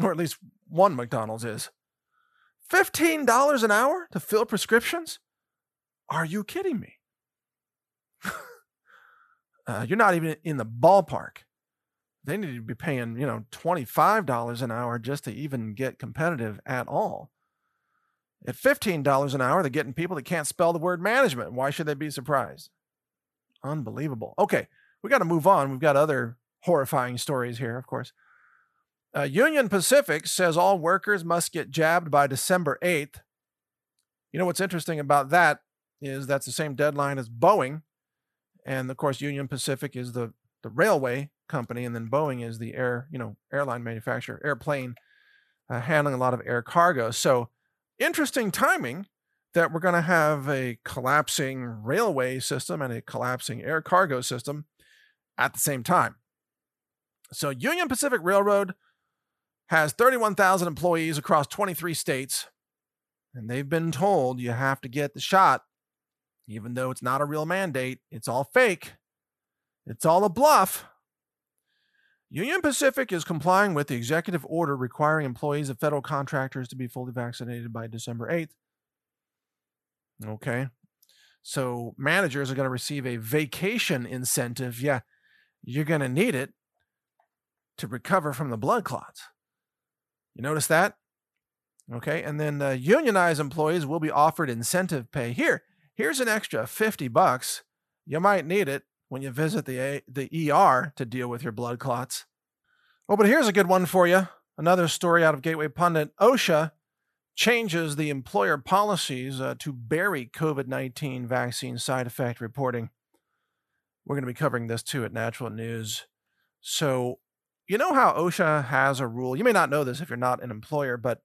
[SPEAKER 1] or at least one McDonald's is. $15 an hour to fill prescriptions? Are you kidding me? uh, you're not even in the ballpark they need to be paying, you know, $25 an hour just to even get competitive at all. At $15 an hour, they're getting people that can't spell the word management. Why should they be surprised? Unbelievable. Okay, we got to move on. We've got other horrifying stories here, of course. Uh, Union Pacific says all workers must get jabbed by December 8th. You know what's interesting about that is that's the same deadline as Boeing. And of course, Union Pacific is the, the railway company, and then Boeing is the air, you know, airline manufacturer, airplane, uh, handling a lot of air cargo. So interesting timing that we're going to have a collapsing railway system and a collapsing air cargo system at the same time. So Union Pacific Railroad has 31,000 employees across 23 states, and they've been told you have to get the shot, even though it's not a real mandate. It's all fake. It's all a bluff. Union Pacific is complying with the executive order requiring employees of federal contractors to be fully vaccinated by December 8th. Okay. So managers are going to receive a vacation incentive. Yeah, you're going to need it to recover from the blood clots. You notice that? Okay. And then uh, unionized employees will be offered incentive pay. Here, here's an extra 50 bucks. You might need it when you visit the A- the ER to deal with your blood clots. Oh, but here's a good one for you. Another story out of Gateway Pundit. OSHA changes the employer policies uh, to bury COVID 19 vaccine side effect reporting. We're going to be covering this too at Natural News. So, you know how OSHA has a rule? You may not know this if you're not an employer, but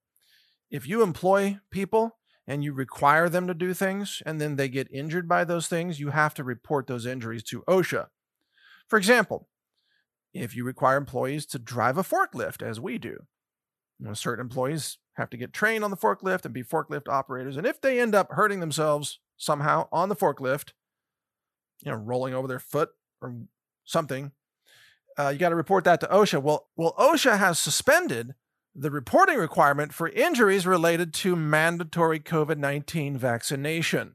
[SPEAKER 1] if you employ people and you require them to do things and then they get injured by those things, you have to report those injuries to OSHA. For example, if you require employees to drive a forklift, as we do, you know, certain employees have to get trained on the forklift and be forklift operators. And if they end up hurting themselves somehow on the forklift, you know, rolling over their foot or something, uh, you got to report that to OSHA. Well, well, OSHA has suspended the reporting requirement for injuries related to mandatory COVID 19 vaccination.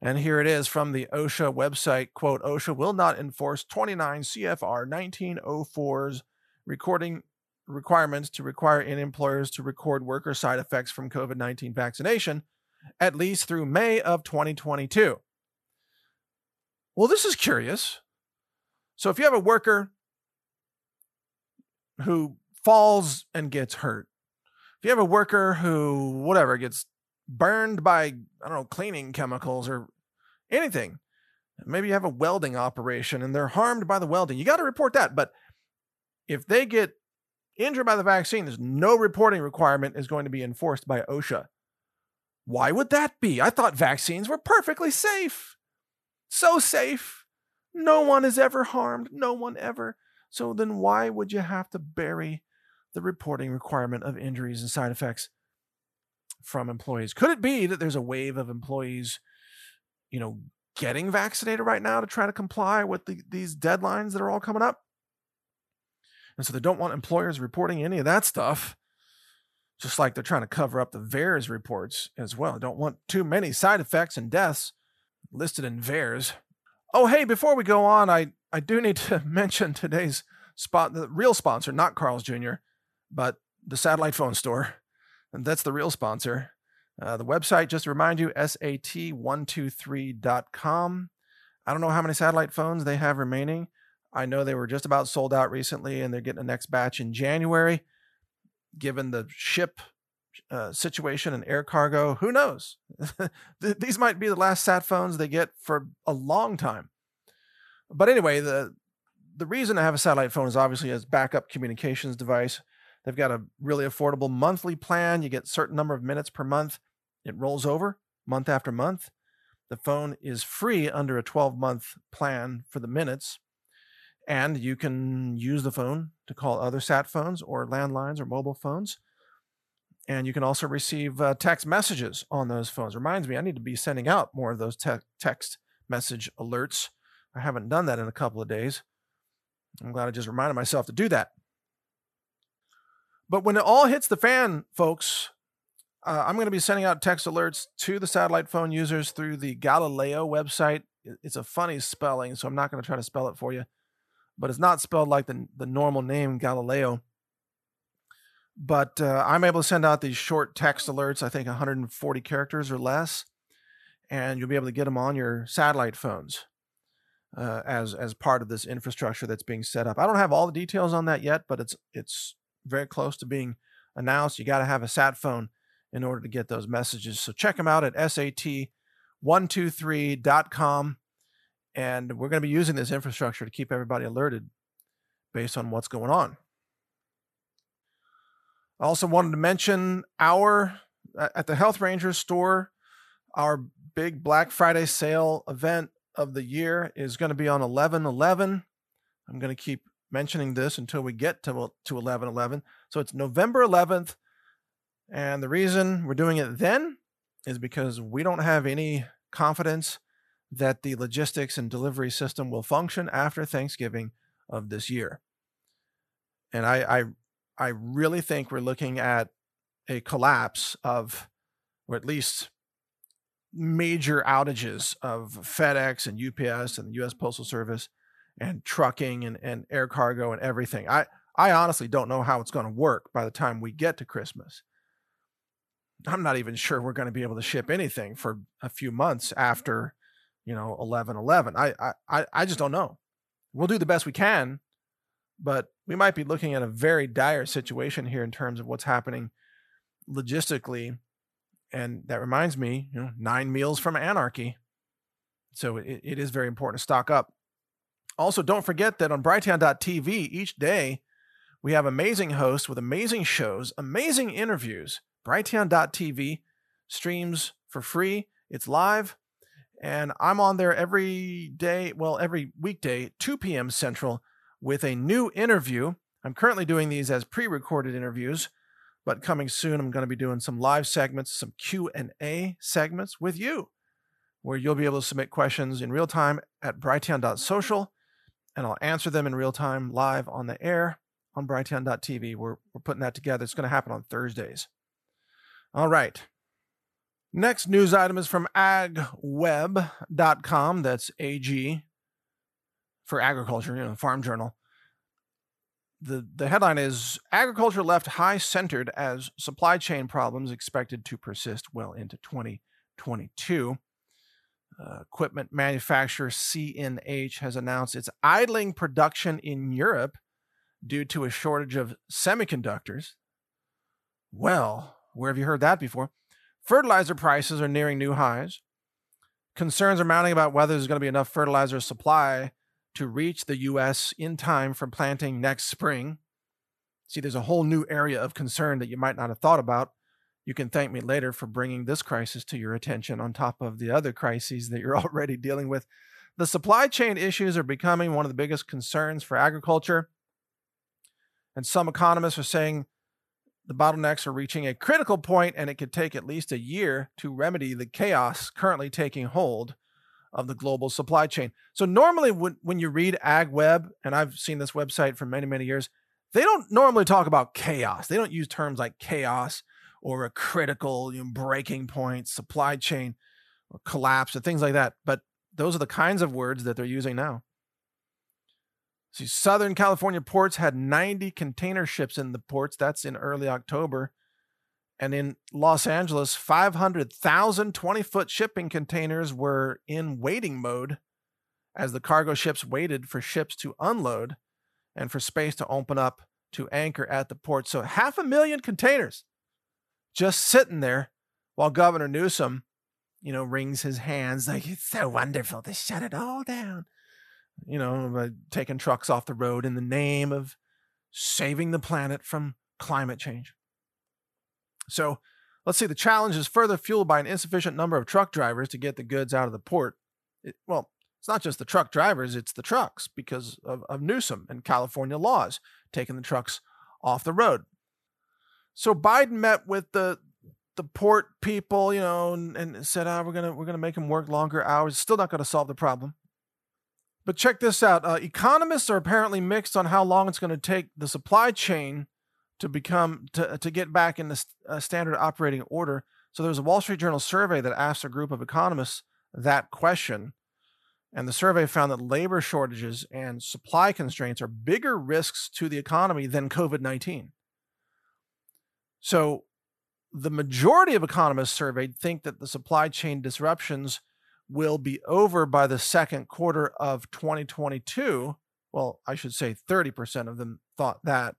[SPEAKER 1] And here it is from the OSHA website quote, OSHA will not enforce 29 CFR 1904's recording requirements to require any employers to record worker side effects from COVID 19 vaccination, at least through May of 2022. Well, this is curious. So if you have a worker who falls and gets hurt, if you have a worker who, whatever, gets burned by, I don't know, cleaning chemicals or anything, maybe you have a welding operation and they're harmed by the welding, you got to report that. But if they get injured by the vaccine, there's no reporting requirement is going to be enforced by OSHA. Why would that be? I thought vaccines were perfectly safe. So safe. No one is ever harmed. No one ever. So then why would you have to bury the reporting requirement of injuries and side effects from employees? Could it be that there's a wave of employees, you know, getting vaccinated right now to try to comply with the, these deadlines that are all coming up? And so they don't want employers reporting any of that stuff. Just like they're trying to cover up the VAERS reports as well. They don't want too many side effects and deaths listed in VAERS. Oh, hey, before we go on, I, I do need to mention today's spot, the real sponsor, not Carl's Jr., but the satellite phone store. And that's the real sponsor. Uh, the website, just to remind you, sat123.com. I don't know how many satellite phones they have remaining. I know they were just about sold out recently and they're getting the next batch in January. Given the ship uh, situation and air cargo, who knows? These might be the last sat phones they get for a long time. But anyway, the the reason to have a satellite phone is obviously as backup communications device. They've got a really affordable monthly plan. You get certain number of minutes per month. It rolls over month after month. The phone is free under a 12 month plan for the minutes. And you can use the phone to call other sat phones or landlines or mobile phones. And you can also receive uh, text messages on those phones. Reminds me, I need to be sending out more of those te- text message alerts. I haven't done that in a couple of days. I'm glad I just reminded myself to do that. But when it all hits the fan, folks, uh, I'm going to be sending out text alerts to the satellite phone users through the Galileo website. It's a funny spelling, so I'm not going to try to spell it for you but it's not spelled like the, the normal name Galileo. But uh, I'm able to send out these short text alerts, I think 140 characters or less, and you'll be able to get them on your satellite phones uh, as as part of this infrastructure that's being set up. I don't have all the details on that yet, but it's it's very close to being announced. You got to have a sat phone in order to get those messages. So check them out at sat123.com and we're going to be using this infrastructure to keep everybody alerted based on what's going on. I also wanted to mention our at the Health Rangers store, our big Black Friday sale event of the year is going to be on 11 11. I'm going to keep mentioning this until we get to, to 11 11. So it's November 11th. And the reason we're doing it then is because we don't have any confidence that the logistics and delivery system will function after Thanksgiving of this year. And I, I, I really think we're looking at a collapse of, or at least major outages of FedEx and UPS and the US Postal Service and trucking and, and air cargo and everything. I, I honestly don't know how it's going to work by the time we get to Christmas. I'm not even sure we're going to be able to ship anything for a few months after you know 11 11 I, I i just don't know we'll do the best we can but we might be looking at a very dire situation here in terms of what's happening logistically. And that reminds me, you know, nine meals from anarchy. So it, it is very important to stock up. Also, don't forget that on Brighteon.tv each day, we have amazing hosts with amazing shows, amazing interviews. Brighteon.tv streams for free. It's live. And I'm on there every day, well, every weekday, 2 p.m. Central, with a new interview. I'm currently doing these as pre-recorded interviews, but coming soon, I'm going to be doing some live segments, some Q&A segments with you, where you'll be able to submit questions in real time at brighteon.social and I'll answer them in real time live on the air on brighteon.tv. We're, we're putting that together. It's going to happen on Thursdays. All right. Next news item is from agweb.com. That's AG for agriculture, you know, farm journal. The, the headline is Agriculture left high centered as supply chain problems expected to persist well into 2022 uh, equipment manufacturer CNH has announced it's idling production in Europe due to a shortage of semiconductors. Well, where have you heard that before? Fertilizer prices are nearing new highs. Concerns are mounting about whether there's going to be enough fertilizer supply to reach the U.S. in time for planting next spring. See, there's a whole new area of concern that you might not have thought about you can thank me later for bringing this crisis to your attention on top of the other crises that you're already dealing with. The supply chain issues are becoming one of the biggest concerns for agriculture. And some economists are saying the bottlenecks are reaching a critical point and it could take at least a year to remedy the chaos currently taking hold of the global supply chain. So normally when, when you read AgWeb, and I've seen this website for many, many years, they don't normally talk about chaos. They don't use terms like chaos or a critical you know, breaking point, supply chain or collapse, or things like that. But those are the kinds of words that they're using now. See, Southern California ports had 90 container ships in the ports. That's in early October. And in Los Angeles, 500,000 20 foot shipping containers were in waiting mode as the cargo ships waited for ships to unload and for space to open up to anchor at the port. So, half a million containers just sitting there while Governor Newsom, you know, wrings his hands like it's so wonderful to shut it all down. You know, taking trucks off the road in the name of saving the planet from climate change. So let's see, the challenge is further fueled by an insufficient number of truck drivers to get the goods out of the port. It, well, it's not just the truck drivers, it's the trucks because of, of Newsom and California laws taking the trucks off the road. So Biden met with the the port people, you know, and, and said, "Ah, we're gonna we're gonna make them work longer hours." Still not to solve the problem. But check this out: uh, economists are apparently mixed on how long it's going to take the supply chain to become to to get back in the uh, standard operating order. So there was a Wall Street Journal survey that asked a group of economists that question, and the survey found that labor shortages and supply constraints are bigger risks to the economy than COVID nineteen. So the majority of economists surveyed think that the supply chain disruptions will be over by the second quarter of 2022. Well, I should say 30% of them thought that.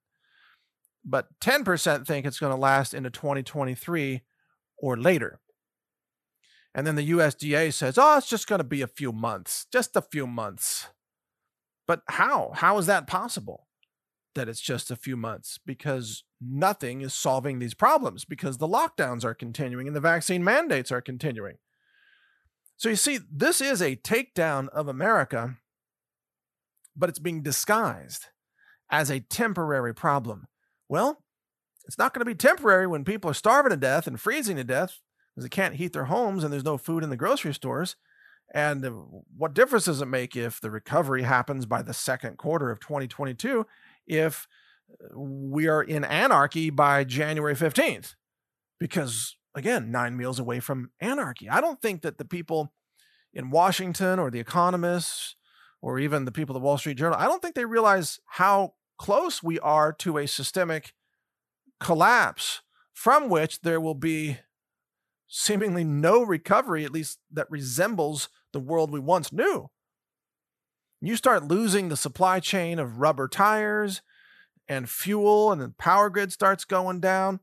[SPEAKER 1] But 10% think it's going to last into 2023 or later. And then the USDA says, oh, it's just going to be a few months, just a few months. But how? How is that possible? that it's just a few months because nothing is solving these problems because the lockdowns are continuing and the vaccine mandates are continuing. So you see, this is a takedown of America, but it's being disguised as a temporary problem. Well, it's not going to be temporary when people are starving to death and freezing to death because they can't heat their homes and there's no food in the grocery stores. And uh, what difference does it make if the recovery happens by the second quarter of 2022 if we are in anarchy by January 15th. Because, again, nine meals away from anarchy. I don't think that the people in Washington or the economists or even the people at the Wall Street Journal, I don't think they realize how close we are to a systemic collapse from which there will be seemingly no recovery, at least that resembles the world we once knew you start losing the supply chain of rubber tires and fuel, and the power grid starts going down.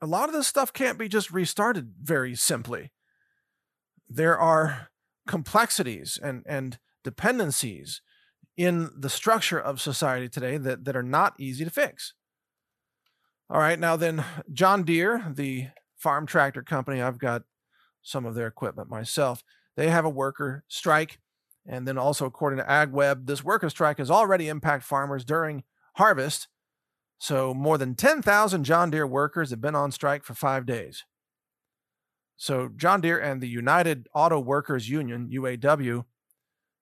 [SPEAKER 1] a lot of this stuff can't be just restarted very simply. There are complexities and, and dependencies in the structure of society today that, that are not easy to fix. All right, now then, John Deere, the farm tractor company, I've got some of their equipment myself. They have a worker strike. And then also, according to AgWeb, this worker strike has already impacted farmers during harvest. So, more than 10,000 John Deere workers have been on strike for five days. So, John Deere and the United Auto Workers Union, UAW,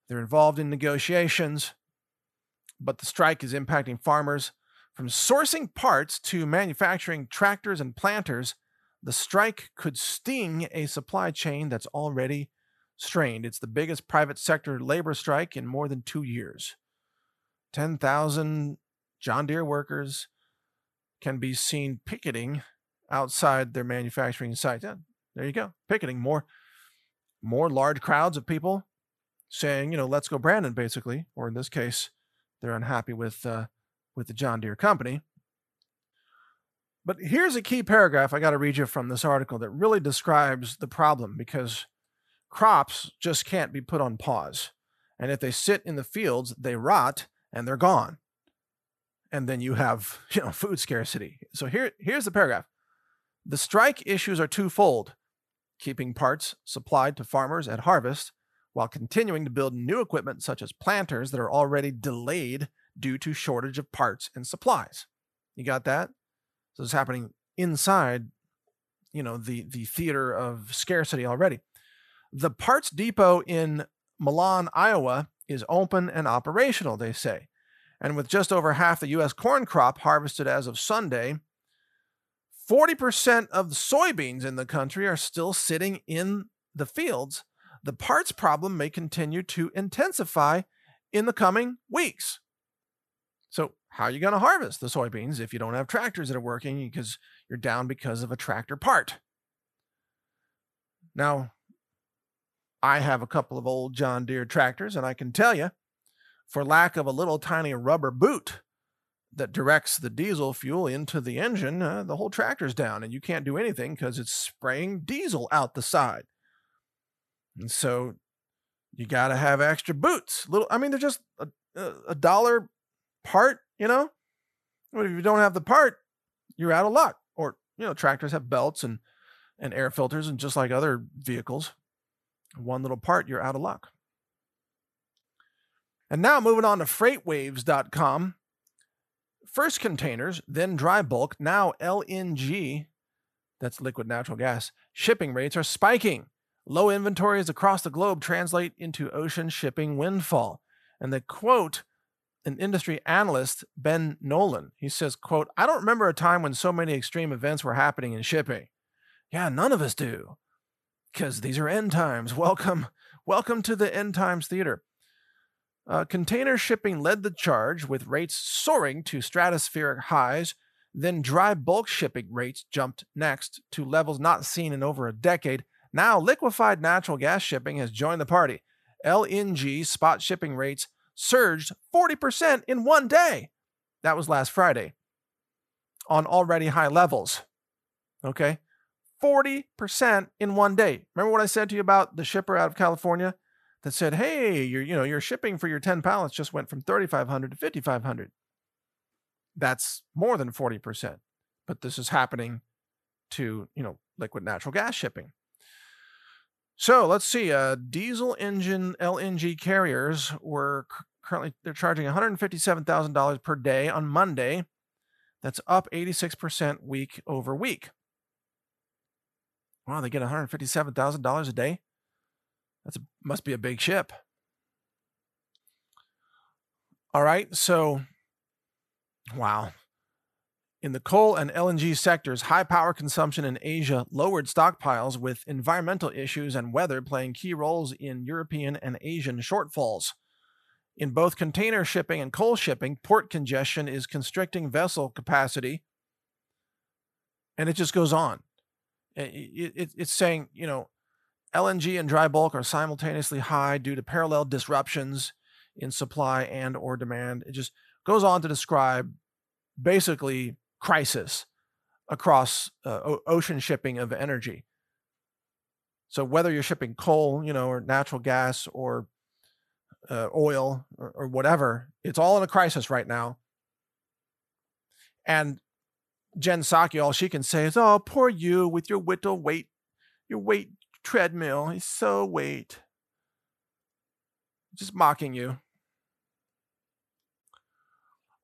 [SPEAKER 1] they're involved in negotiations, but the strike is impacting farmers from sourcing parts to manufacturing tractors and planters. The strike could sting a supply chain that's already strained. It's the biggest private sector labor strike in more than two years. 10,000 John Deere workers can be seen picketing outside their manufacturing site. Yeah, there you go, picketing more, more large crowds of people saying, you know, let's go, Brandon, basically, or in this case, they're unhappy with uh, with the John Deere company. But here's a key paragraph I got to read you from this article that really describes the problem because crops just can't be put on pause. And if they sit in the fields, they rot and they're gone. And then you have, you know, food scarcity. So here, here's the paragraph. The strike issues are twofold keeping parts supplied to farmers at harvest while continuing to build new equipment such as planters that are already delayed due to shortage of parts and supplies. You got that? So it's happening inside, you know, the the theater of scarcity already. The parts depot in Milan, Iowa is open and operational, they say. And with just over half the US corn crop harvested as of Sunday, 40% of the soybeans in the country are still sitting in the fields. The parts problem may continue to intensify in the coming weeks. So, how are you going to harvest the soybeans if you don't have tractors that are working because you're down because of a tractor part? Now, I have a couple of old John Deere tractors, and I can tell you, for lack of a little tiny rubber boot that directs the diesel fuel into the engine, uh, the whole tractor's down, and you can't do anything because it's spraying diesel out the side. And so you got to have extra boots. Little, I mean, they're just a, uh, a dollar part, you know. But if you don't have the part, you're out of luck. Or you know, tractors have belts and and air filters, and just like other vehicles, one little part, you're out of luck. And now moving on to freightwaves.com. First containers, then dry bulk, now LNG, that's liquid natural gas, shipping rates are spiking. Low inventories across the globe translate into ocean shipping windfall. And the quote, an industry analyst, Ben Nolan, he says, quote, I don't remember a time when so many extreme events were happening in shipping. Yeah, none of us do because these are end times. Welcome, welcome to the end times theater. Uh, container shipping led the charge with rates soaring to stratospheric highs. Then dry bulk shipping rates jumped next to levels not seen in over a decade. Now, liquefied natural gas shipping has joined the party. LNG spot shipping rates surged 40% in one day. That was last Friday on already high levels. Okay. 40% in one day. Remember what I said to you about the shipper out of California that said, "Hey, you're you know, your shipping for your 10 pallets just went from 3500 to 5500." That's more than 40%. But this is happening to, you know, liquid natural gas shipping. So, let's see, uh diesel engine LNG carriers were currently they're charging $157,000 per day on Monday. That's up 86% week over week. Wow, they get $157,000 a day? That must be a big ship. All right, so wow. In the coal and LNG sectors, high power consumption in Asia lowered stockpiles, with environmental issues and weather playing key roles in European and Asian shortfalls. In both container shipping and coal shipping, port congestion is constricting vessel capacity. And it just goes on. It, it, it's saying, you know, LNG and dry bulk are simultaneously high due to parallel disruptions in supply and or demand. It just goes on to describe basically crisis across uh, ocean shipping of energy. So whether you're shipping coal, you know, or natural gas or uh, oil or, or whatever, it's all in a crisis right now. And Jen Psaki, all she can say is, "Oh, poor you with your whittle weight, your weight treadmill. He's so weight." Just mocking you.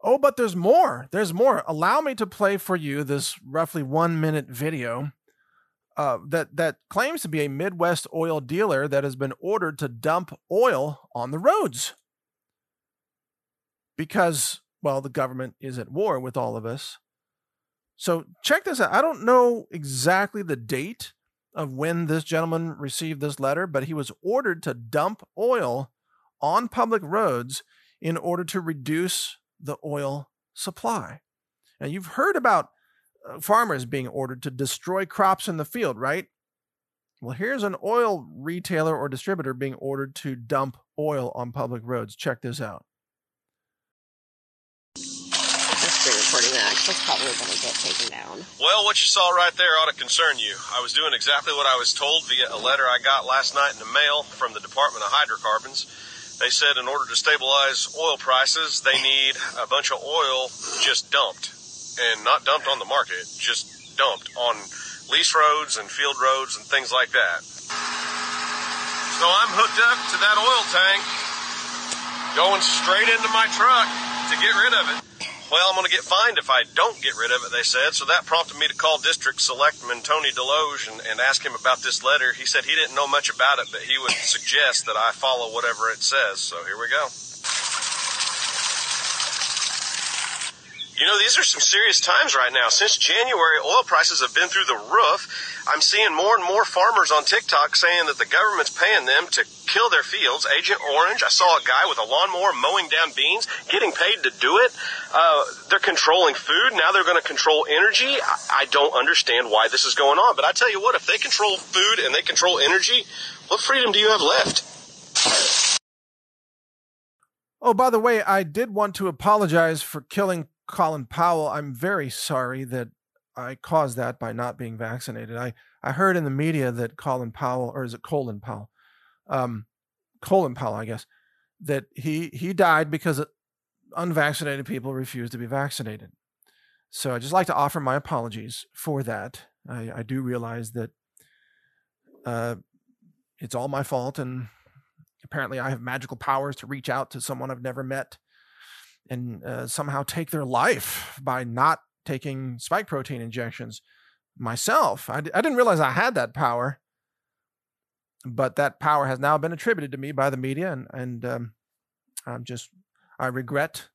[SPEAKER 1] Oh, but there's more. There's more. Allow me to play for you this roughly one minute video uh, that that claims to be a Midwest oil dealer that has been ordered to dump oil on the roads because, well, the government is at war with all of us. So check this out. I don't know exactly the date of when this gentleman received this letter, but he was ordered to dump oil on public roads in order to reduce the oil supply. Now, you've heard about uh, farmers being ordered to destroy crops in the field, right? Well, here's an oil retailer or distributor being ordered to dump oil on public roads. Check this out.
[SPEAKER 4] reporting that. That's probably going to get taken down.
[SPEAKER 5] Well, what you saw right there ought to concern you. I was doing exactly what I was told via a letter I got last night in the mail from the Department of Hydrocarbons. They said in order to stabilize oil prices, they need a bunch of oil just dumped. And not dumped on the market, just dumped on lease roads and field roads and things like that. So I'm hooked up to that oil tank, going straight into my truck to get rid of it. Well, I'm going to get fined if I don't get rid of it, they said. So that prompted me to call District Selectman Tony Deloge and, and ask him about this letter. He said he didn't know much about it, but he would suggest that I follow whatever it says. So here we go. You know, these are some serious times right now. Since January, oil prices have been through the roof. I'm seeing more and more farmers on TikTok saying that the government's paying them to kill their fields. Agent Orange, I saw a guy with a lawnmower mowing down beans, getting paid to do it. Uh, they're controlling food. Now they're going to control energy. I, I don't understand why this is going on. But I tell you what, if they control food and they control energy, what freedom do you have left?
[SPEAKER 1] Oh, by the way, I did want to apologize for killing Colin Powell. I'm very sorry that I caused that by not being vaccinated. I, I heard in the media that Colin Powell, or is it Colin Powell? Um, Colin Powell, I guess, that he he died because unvaccinated people refused to be vaccinated. So I just like to offer my apologies for that. I, I do realize that uh, it's all my fault, and apparently I have magical powers to reach out to someone I've never met and uh, somehow take their life by not taking spike protein injections myself. I d- I didn't realize I had that power, but that power has now been attributed to me by the media, and and um, I'm just I regret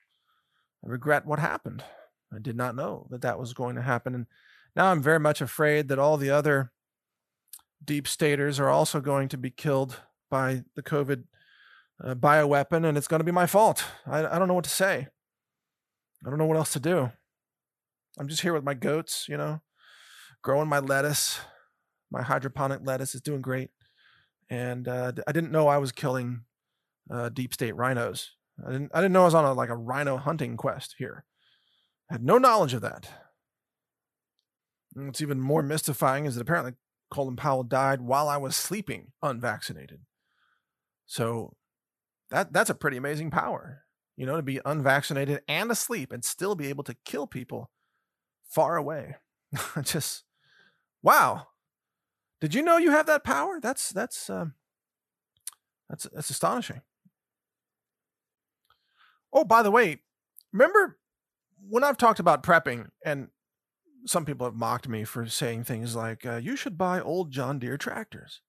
[SPEAKER 1] I regret what happened. I did not know that that was going to happen, and now I'm very much afraid that all the other deep staters are also going to be killed by the COVID a bioweapon, and it's going to be my fault. I, I don't know what to say. I don't know what else to do. I'm just here with my goats, you know, growing my lettuce. My hydroponic lettuce is doing great. And uh, I didn't know I was killing uh, deep state rhinos. I didn't. I didn't know I was on a like a rhino hunting quest here. I had no knowledge of that. And what's even more mystifying is that apparently Colin Powell died while I was sleeping, unvaccinated. So that that's a pretty amazing power. You know, to be unvaccinated and asleep and still be able to kill people far away. Just wow. Did you know you have that power? That's that's um, that's that's astonishing. Oh, by the way, remember when I've talked about prepping and some people have mocked me for saying things like uh, you should buy old John Deere tractors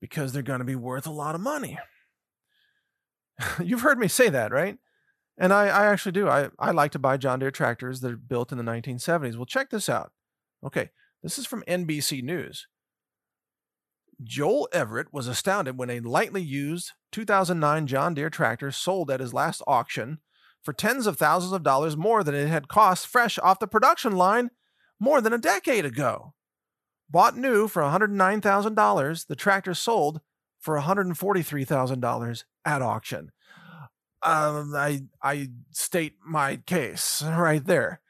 [SPEAKER 1] because they're going to be worth a lot of money. You've heard me say that, right? And I, I actually do. I, I like to buy John Deere tractors that are built in the 1970s. Well, check this out. Okay, this is from NBC News. Joel Everett was astounded when a lightly used 2009 John Deere tractor sold at his last auction for tens of thousands of dollars more than it had cost fresh off the production line more than a decade ago. Bought new for $109,000, the tractor sold for $143,000 at auction. Um, I I state my case right there.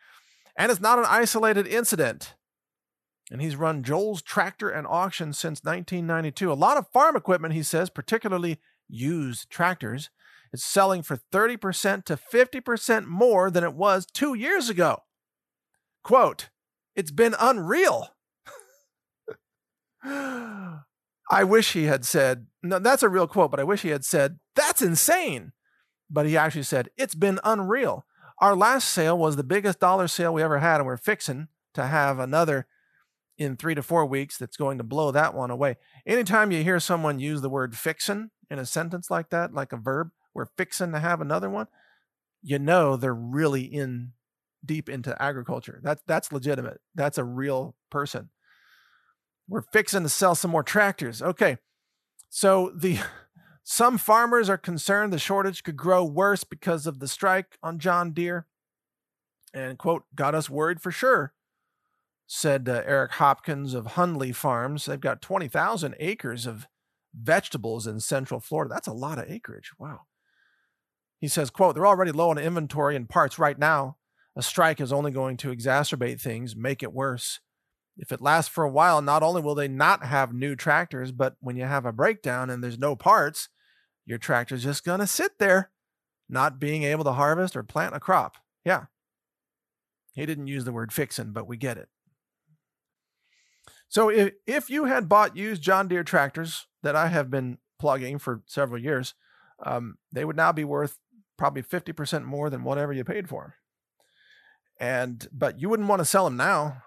[SPEAKER 1] And it's not an isolated incident. And he's run Joel's Tractor and Auction since 1992. A lot of farm equipment, he says, particularly used tractors, is selling for 30% to 50% more than it was two years ago. Quote, it's been unreal. I wish he had said, no, that's a real quote, but I wish he had said, that's insane. But he actually said, it's been unreal. Our last sale was the biggest dollar sale we ever had, and we're fixing to have another in three to four weeks that's going to blow that one away. Anytime you hear someone use the word fixin in a sentence like that, like a verb, we're fixing to have another one, you know they're really in deep into agriculture. That's that's legitimate. That's a real person. We're fixing to sell some more tractors. Okay. So the some farmers are concerned the shortage could grow worse because of the strike on John Deere. And quote, got us worried for sure, said uh, Eric Hopkins of Hundley Farms. They've got 20,000 acres of vegetables in central Florida. That's a lot of acreage. Wow. He says, quote, they're already low on inventory and parts right now. A strike is only going to exacerbate things, make it worse. If it lasts for a while, not only will they not have new tractors, but when you have a breakdown and there's no parts, your tractor's just going to sit there, not being able to harvest or plant a crop. Yeah. He didn't use the word fixin', but we get it. So if, if you had bought used John Deere tractors that I have been plugging for several years, um, they would now be worth probably 50% more than whatever you paid for them. And, but you wouldn't want to sell them now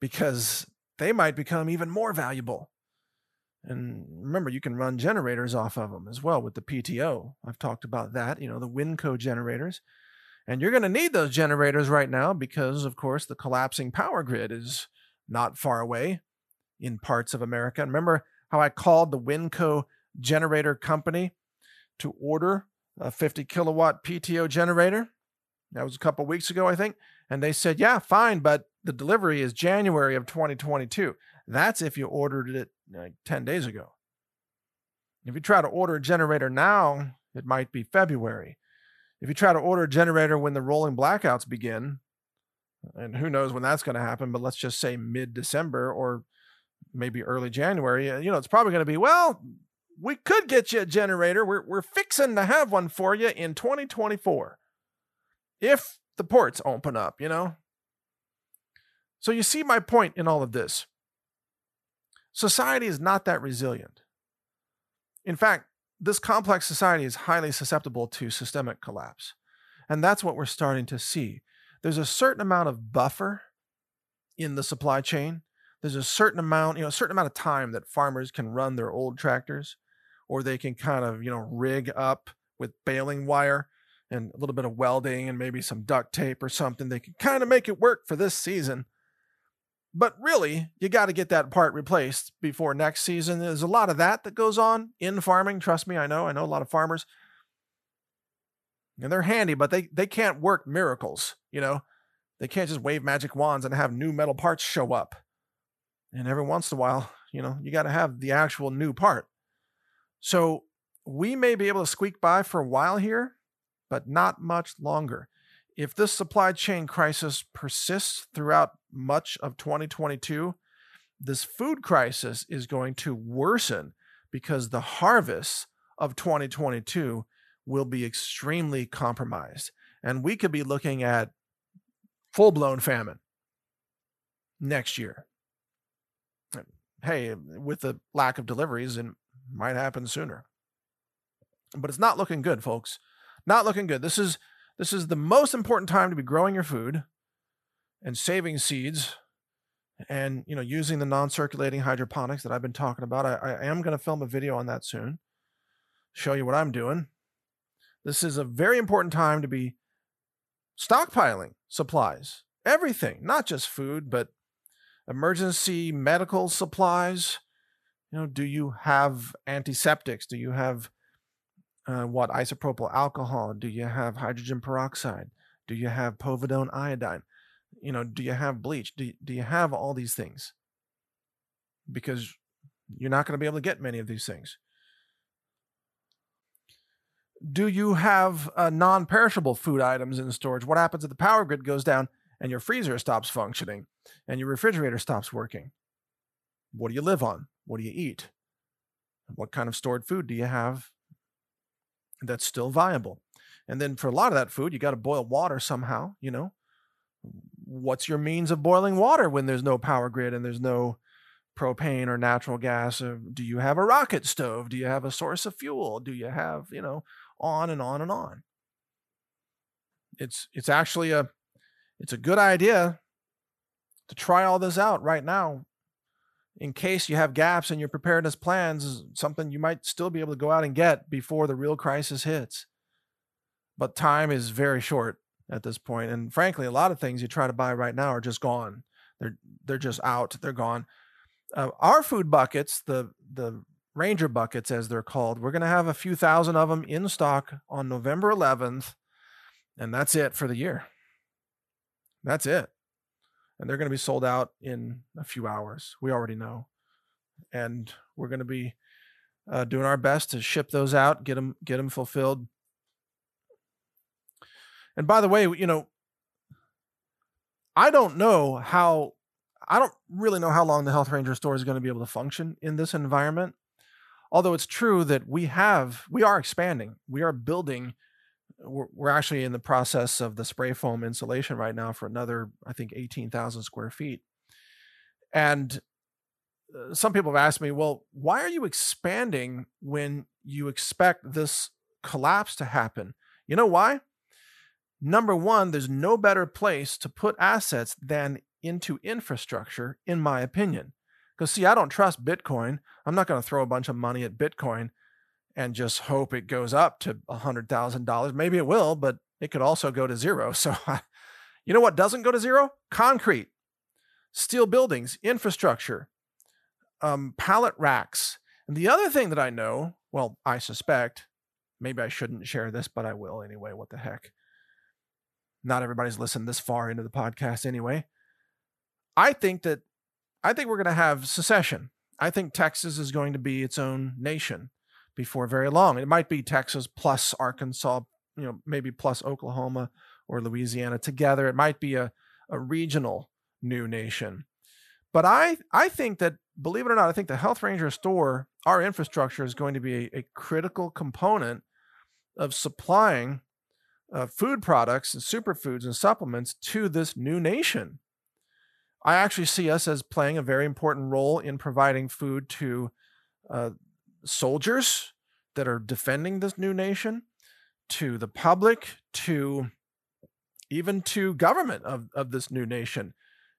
[SPEAKER 1] because they might become even more valuable. And remember, you can run generators off of them as well with the PTO. I've talked about that, you know, the Winco generators. And you're going to need those generators right now because, of course, the collapsing power grid is not far away in parts of America. Remember how I called the Winco generator company to order a 50 kilowatt PTO generator? That was a couple weeks ago, I think. And they said, yeah, fine, but the delivery is January of 2022. That's if you ordered it like 10 days ago. If you try to order a generator now, it might be February. If you try to order a generator when the rolling blackouts begin, and who knows when that's going to happen, but let's just say mid December or maybe early January, uh, you know, it's probably going to be, well, we could get you a generator. We're, we're fixing to have one for you in 2024 if the ports open up, you know? So you see my point in all of this. Society is not that resilient. In fact, this complex society is highly susceptible to systemic collapse. And that's what we're starting to see. There's a certain amount of buffer in the supply chain. There's a certain amount, you know, a certain amount of time that farmers can run their old tractors or they can kind of, you know, rig up with baling wire and a little bit of welding and maybe some duct tape or something. They can kind of make it work for this season. But really, you got to get that part replaced before next season. There's a lot of that that goes on in farming. Trust me, I know. I know a lot of farmers. And they're handy, but they, they can't work miracles, you know? They can't just wave magic wands and have new metal parts show up. And every once in a while, you know, you got to have the actual new part. So we may be able to squeak by for a while here, but not much longer if this supply chain crisis persists throughout much of 2022, this food crisis is going to worsen because the harvests of 2022 will be extremely compromised. And we could be looking at full blown famine next year. Uh, hey, with the lack of deliveries, it might happen sooner. But it's not looking good, folks. Not looking good. This is this is the most important time to be growing your food and saving seeds and you know using the non-circulating hydroponics that I've been talking about. I, I am going to film a video on that soon. Show you what I'm doing. This is a very important time to be stockpiling supplies, everything, not just food, but emergency medical supplies. You know, do you have antiseptics? Do you have uh, what isopropyl alcohol? Do you have hydrogen peroxide? Do you have povidone iodine? You know, do you have bleach? Do, do you have all these things? Because you're not going to be able to get many of these things. Do you have uh, non perishable food items in storage? What happens if the power grid goes down and your freezer stops functioning and your refrigerator stops working. What do you live on? What do you eat? What kind of stored food do you have that's still viable? And then for a lot of that food, you got to boil water somehow, you know. What's your means of boiling water when there's no power grid and there's no propane or natural gas? Or do you have a rocket stove? Do you have a source of fuel? Do you have, you know, on and on and on? It's it's actually a it's a good idea to try all this out right now in case you have gaps in your preparedness plans, something you might still be able to go out and get before the real crisis hits. But time is very short at this point, and frankly, a lot of things you try to buy right now are just gone. They're they're just out. They're gone. Uh, our food buckets, the the Ranger buckets as they're called, we're going to have a few thousand of them in stock on November 11th, and that's it for the year. That's it and they're going to be sold out in a few hours. We already know, and we're going to be uh, doing our best to ship those out, get them get them fulfilled. And by the way, you know, I don't know how I don't really know how long the Health Ranger store is going to be able to function in this environment. Although it's true that we have we are expanding, we are building we're, we're actually in the process of the spray foam insulation right now for another, I think, 18,000 square feet. And uh, some people have asked me, well, why are you expanding when you expect this collapse to happen? You know why? Number one, there's no better place to put assets than into infrastructure, in my opinion. Because, see, I don't trust Bitcoin. I'm not going to throw a bunch of money at Bitcoin and just hope it goes up to $100,000. Maybe it will, but it could also go to zero. So, you know what doesn't go to zero? Concrete, steel buildings, infrastructure, um, pallet racks. And the other thing that I know, well, I suspect, maybe I shouldn't share this, but I will anyway. What the heck? Not everybody's listened this far into the podcast anyway. I think that I think we're going to have secession. I think Texas is going to be its own nation before very long. It might be Texas plus Arkansas, you know, maybe plus Oklahoma or Louisiana together. It might be a, a regional new nation. But I, I think that, believe it or not, I think the Health Ranger store, our infrastructure is going to be a, a critical component of supplying uh, food products and superfoods and supplements to this new nation. I actually see us as playing a very important role in providing food to uh, soldiers that are defending this new nation, to the public, to even to government of, of this new nation.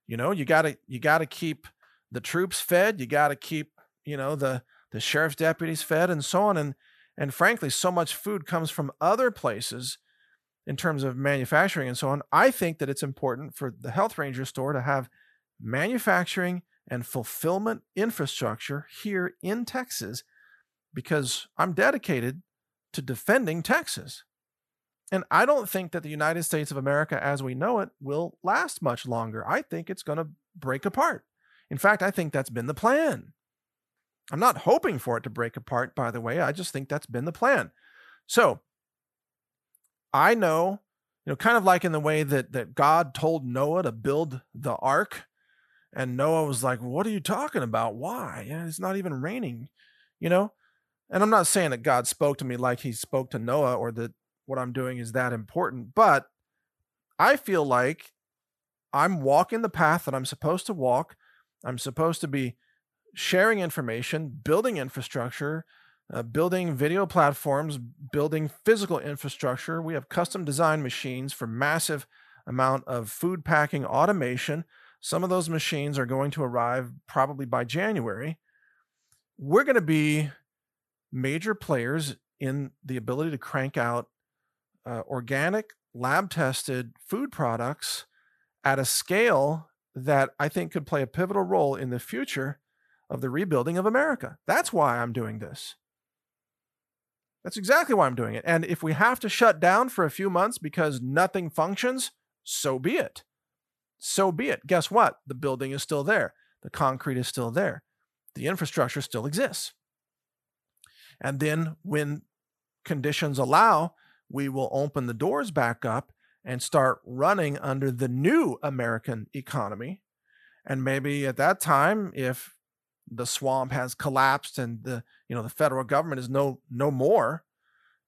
[SPEAKER 1] You know, you gotta you gotta keep the troops fed, you gotta keep, you know, the the sheriff's deputies fed and so on. And and frankly, so much food comes from other places in terms of manufacturing and so on. I think that it's important for the Health Ranger store to have manufacturing and fulfillment infrastructure here in Texas because I'm dedicated to defending Texas. And I don't think that the United States of America as we know it will last much longer. I think it's going to break apart. In fact, I think that's been the plan. I'm not hoping for it to break apart, by the way. I just think that's been the plan. So I know, you know, kind of like in the way that, that God told Noah to build the ark. And Noah was like, What are you talking about? Why? It's not even raining. You know, and I'm not saying that God spoke to me like he spoke to Noah or that what I'm doing is that important, but I feel like I'm walking the path that I'm supposed to walk. I'm supposed to be sharing information, building infrastructure, uh, building video platforms, building physical infrastructure. We have custom designed machines for massive amount of food packing automation. Some of those machines are going to arrive probably by January. We're going to be major players in the ability to crank out uh, organic, lab tested food products at a scale that I think could play a pivotal role in the future of the rebuilding of America. That's why I'm doing this. That's exactly why I'm doing it. And if we have to shut down for a few months because nothing functions, so be it. So be it. Guess what? The building is still there, the concrete is still there, the infrastructure still exists. And then when conditions allow, we will open the doors back up and start running under the new American economy. And maybe at that time, if the swamp has collapsed and the you know the federal government is no no more,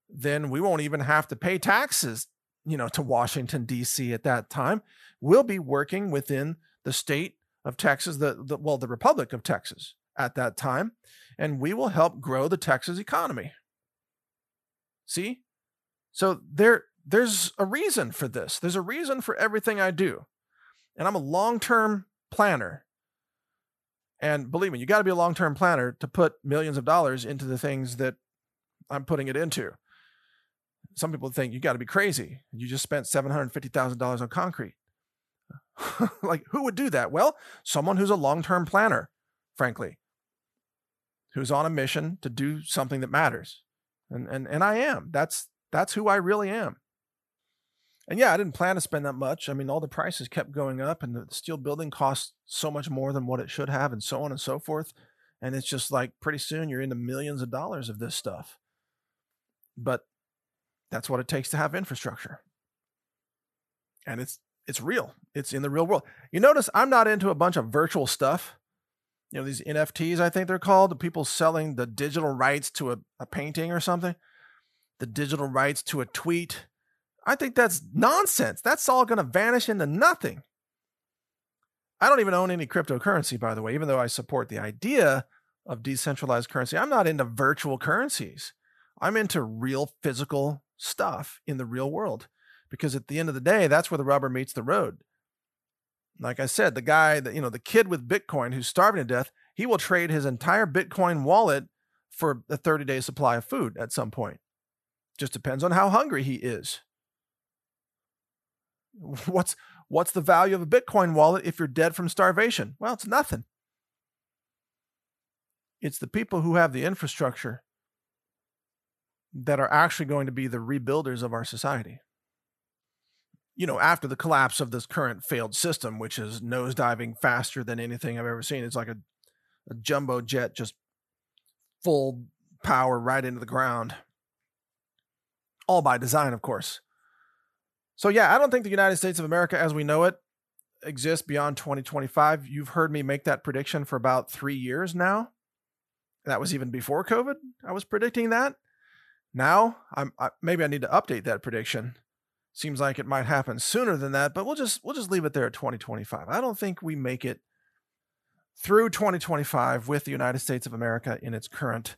[SPEAKER 1] then we won't even have to pay taxes, you know, to Washington D.C. at that time. We'll be working within the state of Texas, the, the well, the Republic of Texas at that time, and we will help grow the Texas economy. See? So there there's a reason for this. There's a reason for everything I do. And I'm a long-term planner. And believe me, you got to be a long-term planner to put millions of dollars into the things that I'm putting it into. Some people think you got to be crazy. You just spent $750,000 on concrete. like who would do that? Well, someone who's a long-term planner, frankly. Who's on a mission to do something that matters. And and and I am. That's that's who I really am. And yeah, I didn't plan to spend that much. I mean, all the prices kept going up, and the steel building costs so much more than what it should have, and so on and so forth. And it's just like pretty soon you're into millions of dollars of this stuff. But that's what it takes to have infrastructure. And it's it's real. It's in the real world. You notice I'm not into a bunch of virtual stuff. You know, these NFTs, I think they're called, the people selling the digital rights to a, a painting or something, the digital rights to a tweet I think that's nonsense. That's all going to vanish into nothing. I don't even own any cryptocurrency, by the way, even though I support the idea of decentralized currency. I'm not into virtual currencies. I'm into real physical stuff in the real world because at the end of the day, that's where the rubber meets the road. Like I said, the guy that, you know, the kid with Bitcoin who's starving to death, he will trade his entire Bitcoin wallet for a 30 day supply of food at some point. Just depends on how hungry he is. What's what's the value of a Bitcoin wallet if you're dead from starvation? Well, it's nothing. It's the people who have the infrastructure that are actually going to be the rebuilders of our society. You know, after the collapse of this current failed system, which is nosediving faster than anything I've ever seen, it's like a, a jumbo jet just full power right into the ground. All by design, of course. So, yeah, I don't think the United States of America as we know it exists beyond 2025. You've heard me make that prediction for about three years now. That was even before COVID. I was predicting that. Now, I'm I, maybe I need to update that prediction. Seems like it might happen sooner than that, but we'll just we'll just leave it there at 2025. I don't think we make it through 2025 with the United States of America in its current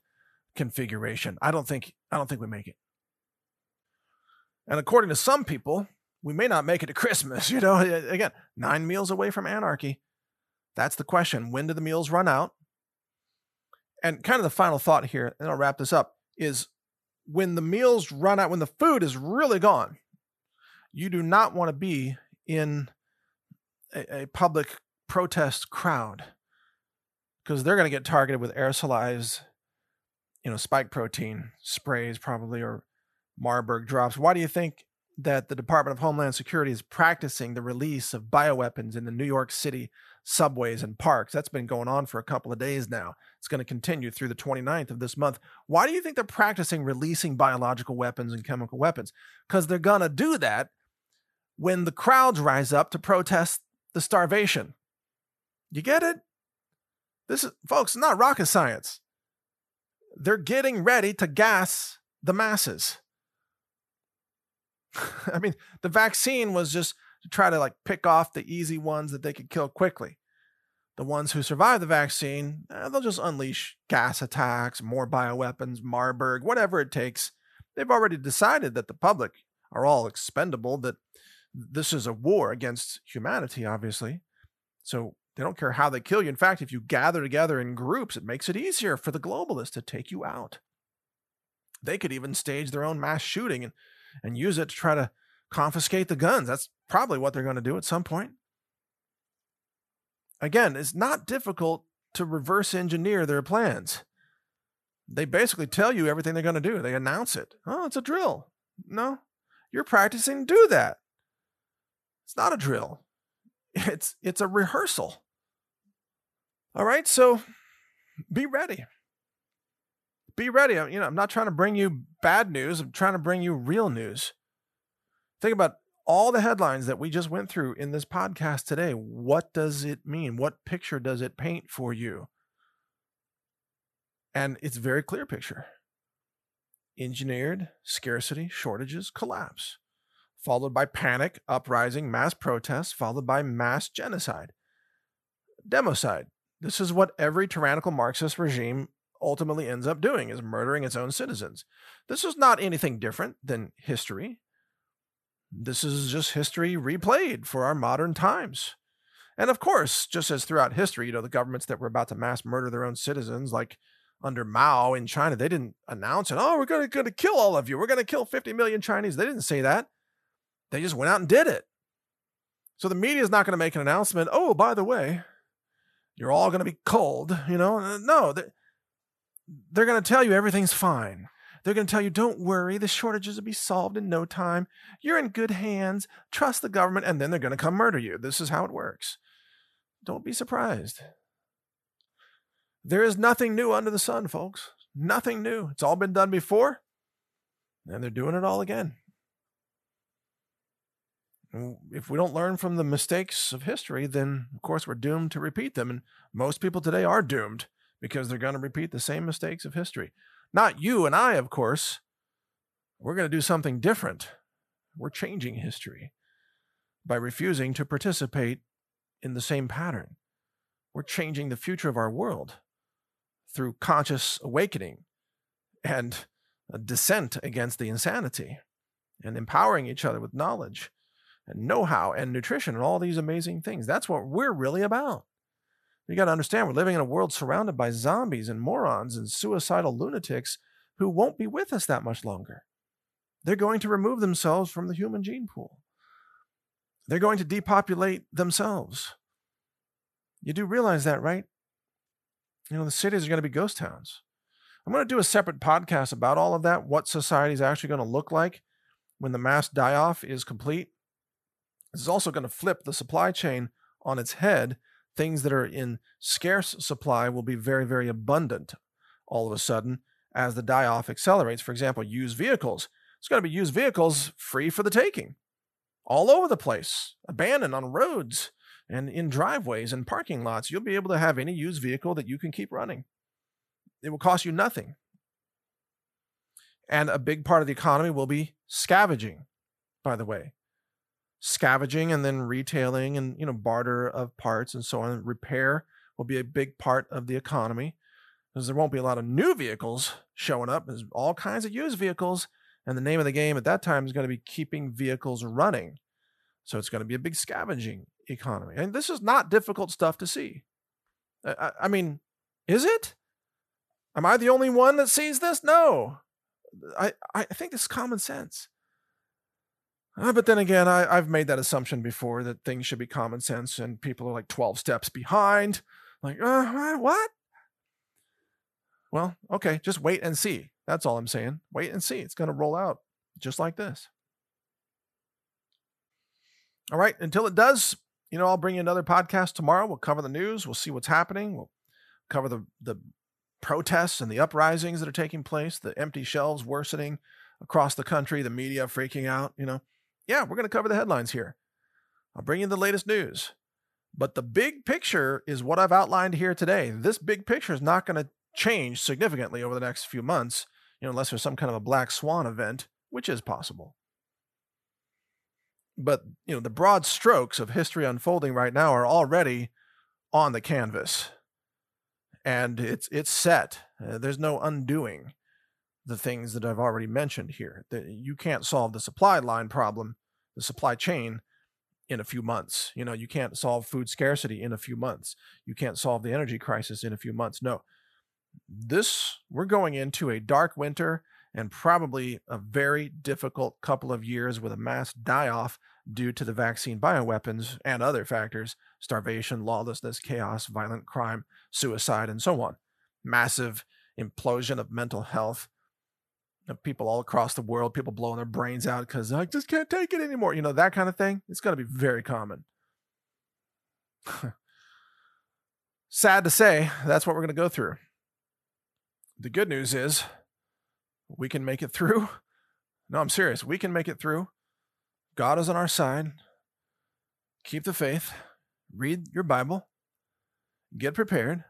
[SPEAKER 1] configuration. I don't think I don't think we make it. And according to some people, we may not make it to Christmas. You know, again, nine meals away from anarchy. That's the question. When do the meals run out? And kind of the final thought here, and I'll wrap this up, is when the meals run out, when the food is really gone, you do not want to be in a, a public protest crowd because they're going to get targeted with aerosolized, you know, spike protein sprays probably or Marburg drops. Why do you think that the Department of Homeland Security is practicing the release of bioweapons in the New York City subways and parks? That's been going on for a couple of days now. It's going to continue through the 29th of this month. Why do you think they're practicing releasing biological weapons and chemical weapons? Because they're going to do that when the crowds rise up to protest the starvation. You get it? This is, folks, not rocket science. They're getting ready to gas the masses. I mean, the vaccine was just to try to like pick off the easy ones that they could kill quickly. The ones who survive the vaccine, eh, they'll just unleash gas attacks, more bioweapons, Marburg, whatever it takes. They've already decided that the public are all expendable, that this is a war against humanity, obviously. So they don't care how they kill you. In fact, if you gather together in groups, it makes it easier for the globalists to take you out. They could even stage their own mass shooting and and use it to try to confiscate the guns. That's probably what they're going to do at some point. Again, it's not difficult to reverse engineer their plans. They basically tell you everything they're going to do. They announce it. Oh, it's a drill. No, you're practicing do that. It's not a drill. It's it's a rehearsal. All right, so be ready be ready. You know, I'm not trying to bring you bad news. I'm trying to bring you real news. Think about all the headlines that we just went through in this podcast today, what does it mean? What picture does it paint for you? And it's a very clear picture. Engineered scarcity, shortages, collapse, followed by panic, uprising, mass protests, followed by mass genocide. Democide. This is what every tyrannical Marxist regime ultimately ends up doing is murdering its own citizens. This is not anything different than history. This is just history replayed for our modern times. And of course, just as throughout history, you know, the governments that were about to mass murder their own citizens, like under Mao in China, they didn't announce it. Oh, we're going to kill all of you. We're going to kill 50 million Chinese. They didn't say that. They just went out and did it. So the media is not going to make an announcement. Oh, by the way, you're all going to be cold. You know, no, they're, they're going to tell you everything's fine. They're going to tell you, don't worry, the shortages will be solved in no time. You're in good hands. Trust the government. And then they're going to come murder you. This is how it works. Don't be surprised. There is nothing new under the sun, folks. Nothing new. It's all been done before, and they're doing it all again. If we don't learn from the mistakes of history, then of course we're doomed to repeat them. And most people today are doomed because they're going to repeat the same mistakes of history. Not you and I, of course. We're going to do something different. We're changing history by refusing to participate in the same pattern. We're changing the future of our world through conscious awakening and a dissent against the insanity and empowering each other with knowledge and know how and nutrition and all these amazing things. That's what we're really about. You got to understand, we're living in a world surrounded by zombies and morons and suicidal lunatics who won't be with us that much longer. They're going to remove themselves from the human gene pool. They're going to depopulate themselves. You do realize that, right? You know, the cities are going to be ghost towns. I'm going to do a separate podcast about all of that, what society is actually going to look like when the mass die off is complete. This is also going to flip the supply chain on its head things that are in scarce supply will be very, very abundant all of a sudden as the die off accelerates. For example, used vehicles. It's going to be used vehicles free for the taking all over the place, abandoned on roads and in driveways and parking lots. You'll be able to have any used vehicle that you can keep running. It will cost you nothing. And a big part of the economy will be scavenging, by the way scavenging and then retailing and you know barter of parts and so on. Repair will be a big part of the economy because there won't be a lot of new vehicles showing up. There's all kinds of used vehicles and the name of the game at that time is going to be keeping vehicles running. So it's going to be a big scavenging economy. And this is not difficult stuff to see. I, I mean is it? Am i the only one that sees this? No. I i think this is common sense uh, but then again, I, I've made that assumption before that things should be common sense and people are like 12 steps behind. Like, uh, what? Well, okay, just wait and see. That's all I'm saying. Wait and see. It's going to roll out just like this. All right, until it does, you know, I'll bring you another podcast tomorrow. We'll cover the news. We'll see what's happening. We'll cover the, the protests and the uprisings that are taking place, the empty shelves worsening across the country, the media freaking out, you know yeah, we're going to cover the headlines here. I'll bring you the latest news. But the big picture is what I've outlined here today. This big picture is not going to change significantly over the next few months, you know, unless there's some kind of a black swan event, which is possible. But, you know, the broad strokes of history unfolding right now are already on the canvas. And it's it's set. Uh, there's no undoing the things that I've already mentioned here. That you can't solve the supply line problem, the supply chain in a few months. You know, you can't solve food scarcity in a few months. You can't solve the energy crisis in a few months. No. This we're going into a dark winter and probably a very difficult couple of years with a mass die off due to the vaccine bioweapons and other factors starvation, lawlessness, chaos, violent crime, suicide, and so on. Massive implosion of mental health people all across the world, people blowing their brains out because I just can't take it anymore. You know, that kind of thing. It's going to be very common. Sad to say, that's what we're going to go through. The good news is we can make it through. No, I'm serious. We can make it through. God is on our side. Keep the faith, read your Bible, get prepared,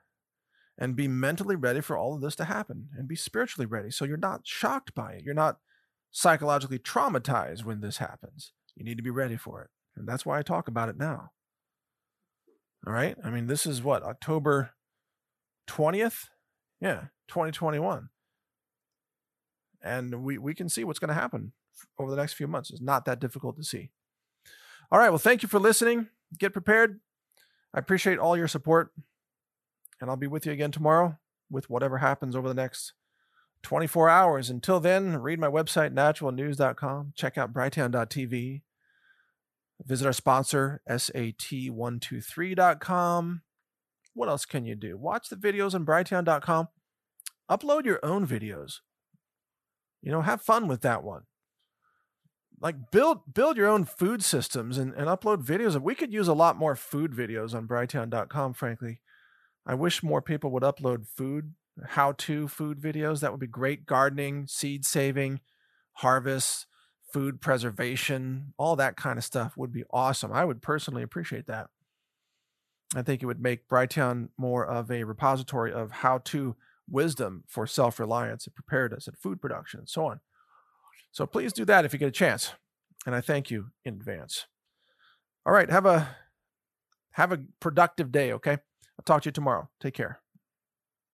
[SPEAKER 1] and be mentally ready for all of this to happen and be spiritually ready so you're not shocked by it. You're not psychologically traumatized when this happens. You need to be ready for it. And that's why I talk about it now. All right. I mean, this is what, October 20th? Yeah, 2021. And we, we can see what's going to happen over the next few months. It's not that difficult to see. All right. Well, thank you for listening. Get prepared. I appreciate all your support. And I'll be with you again tomorrow with whatever happens over the next 24 hours. Until then, read my website, naturalnews.com. Check out brighteon.tv. Visit our sponsor, sat123.com. What else can you do? Watch the videos on brighteon.com. Upload your own videos. You know, have fun with that one. Like build build your own food systems and, and upload videos. We could use a lot more food videos on brighteon.com, frankly. I wish more people would upload food, how to food videos. That would be great. Gardening, seed saving, harvest, food preservation, all that kind of stuff would be awesome. I would personally appreciate that. I think it would make Brighteon more of a repository of how to wisdom for self reliance and preparedness and food production and so on. So please do that if you get a chance. And I thank you in advance. All right, have a have a productive day, okay? I'll talk to you tomorrow. Take care.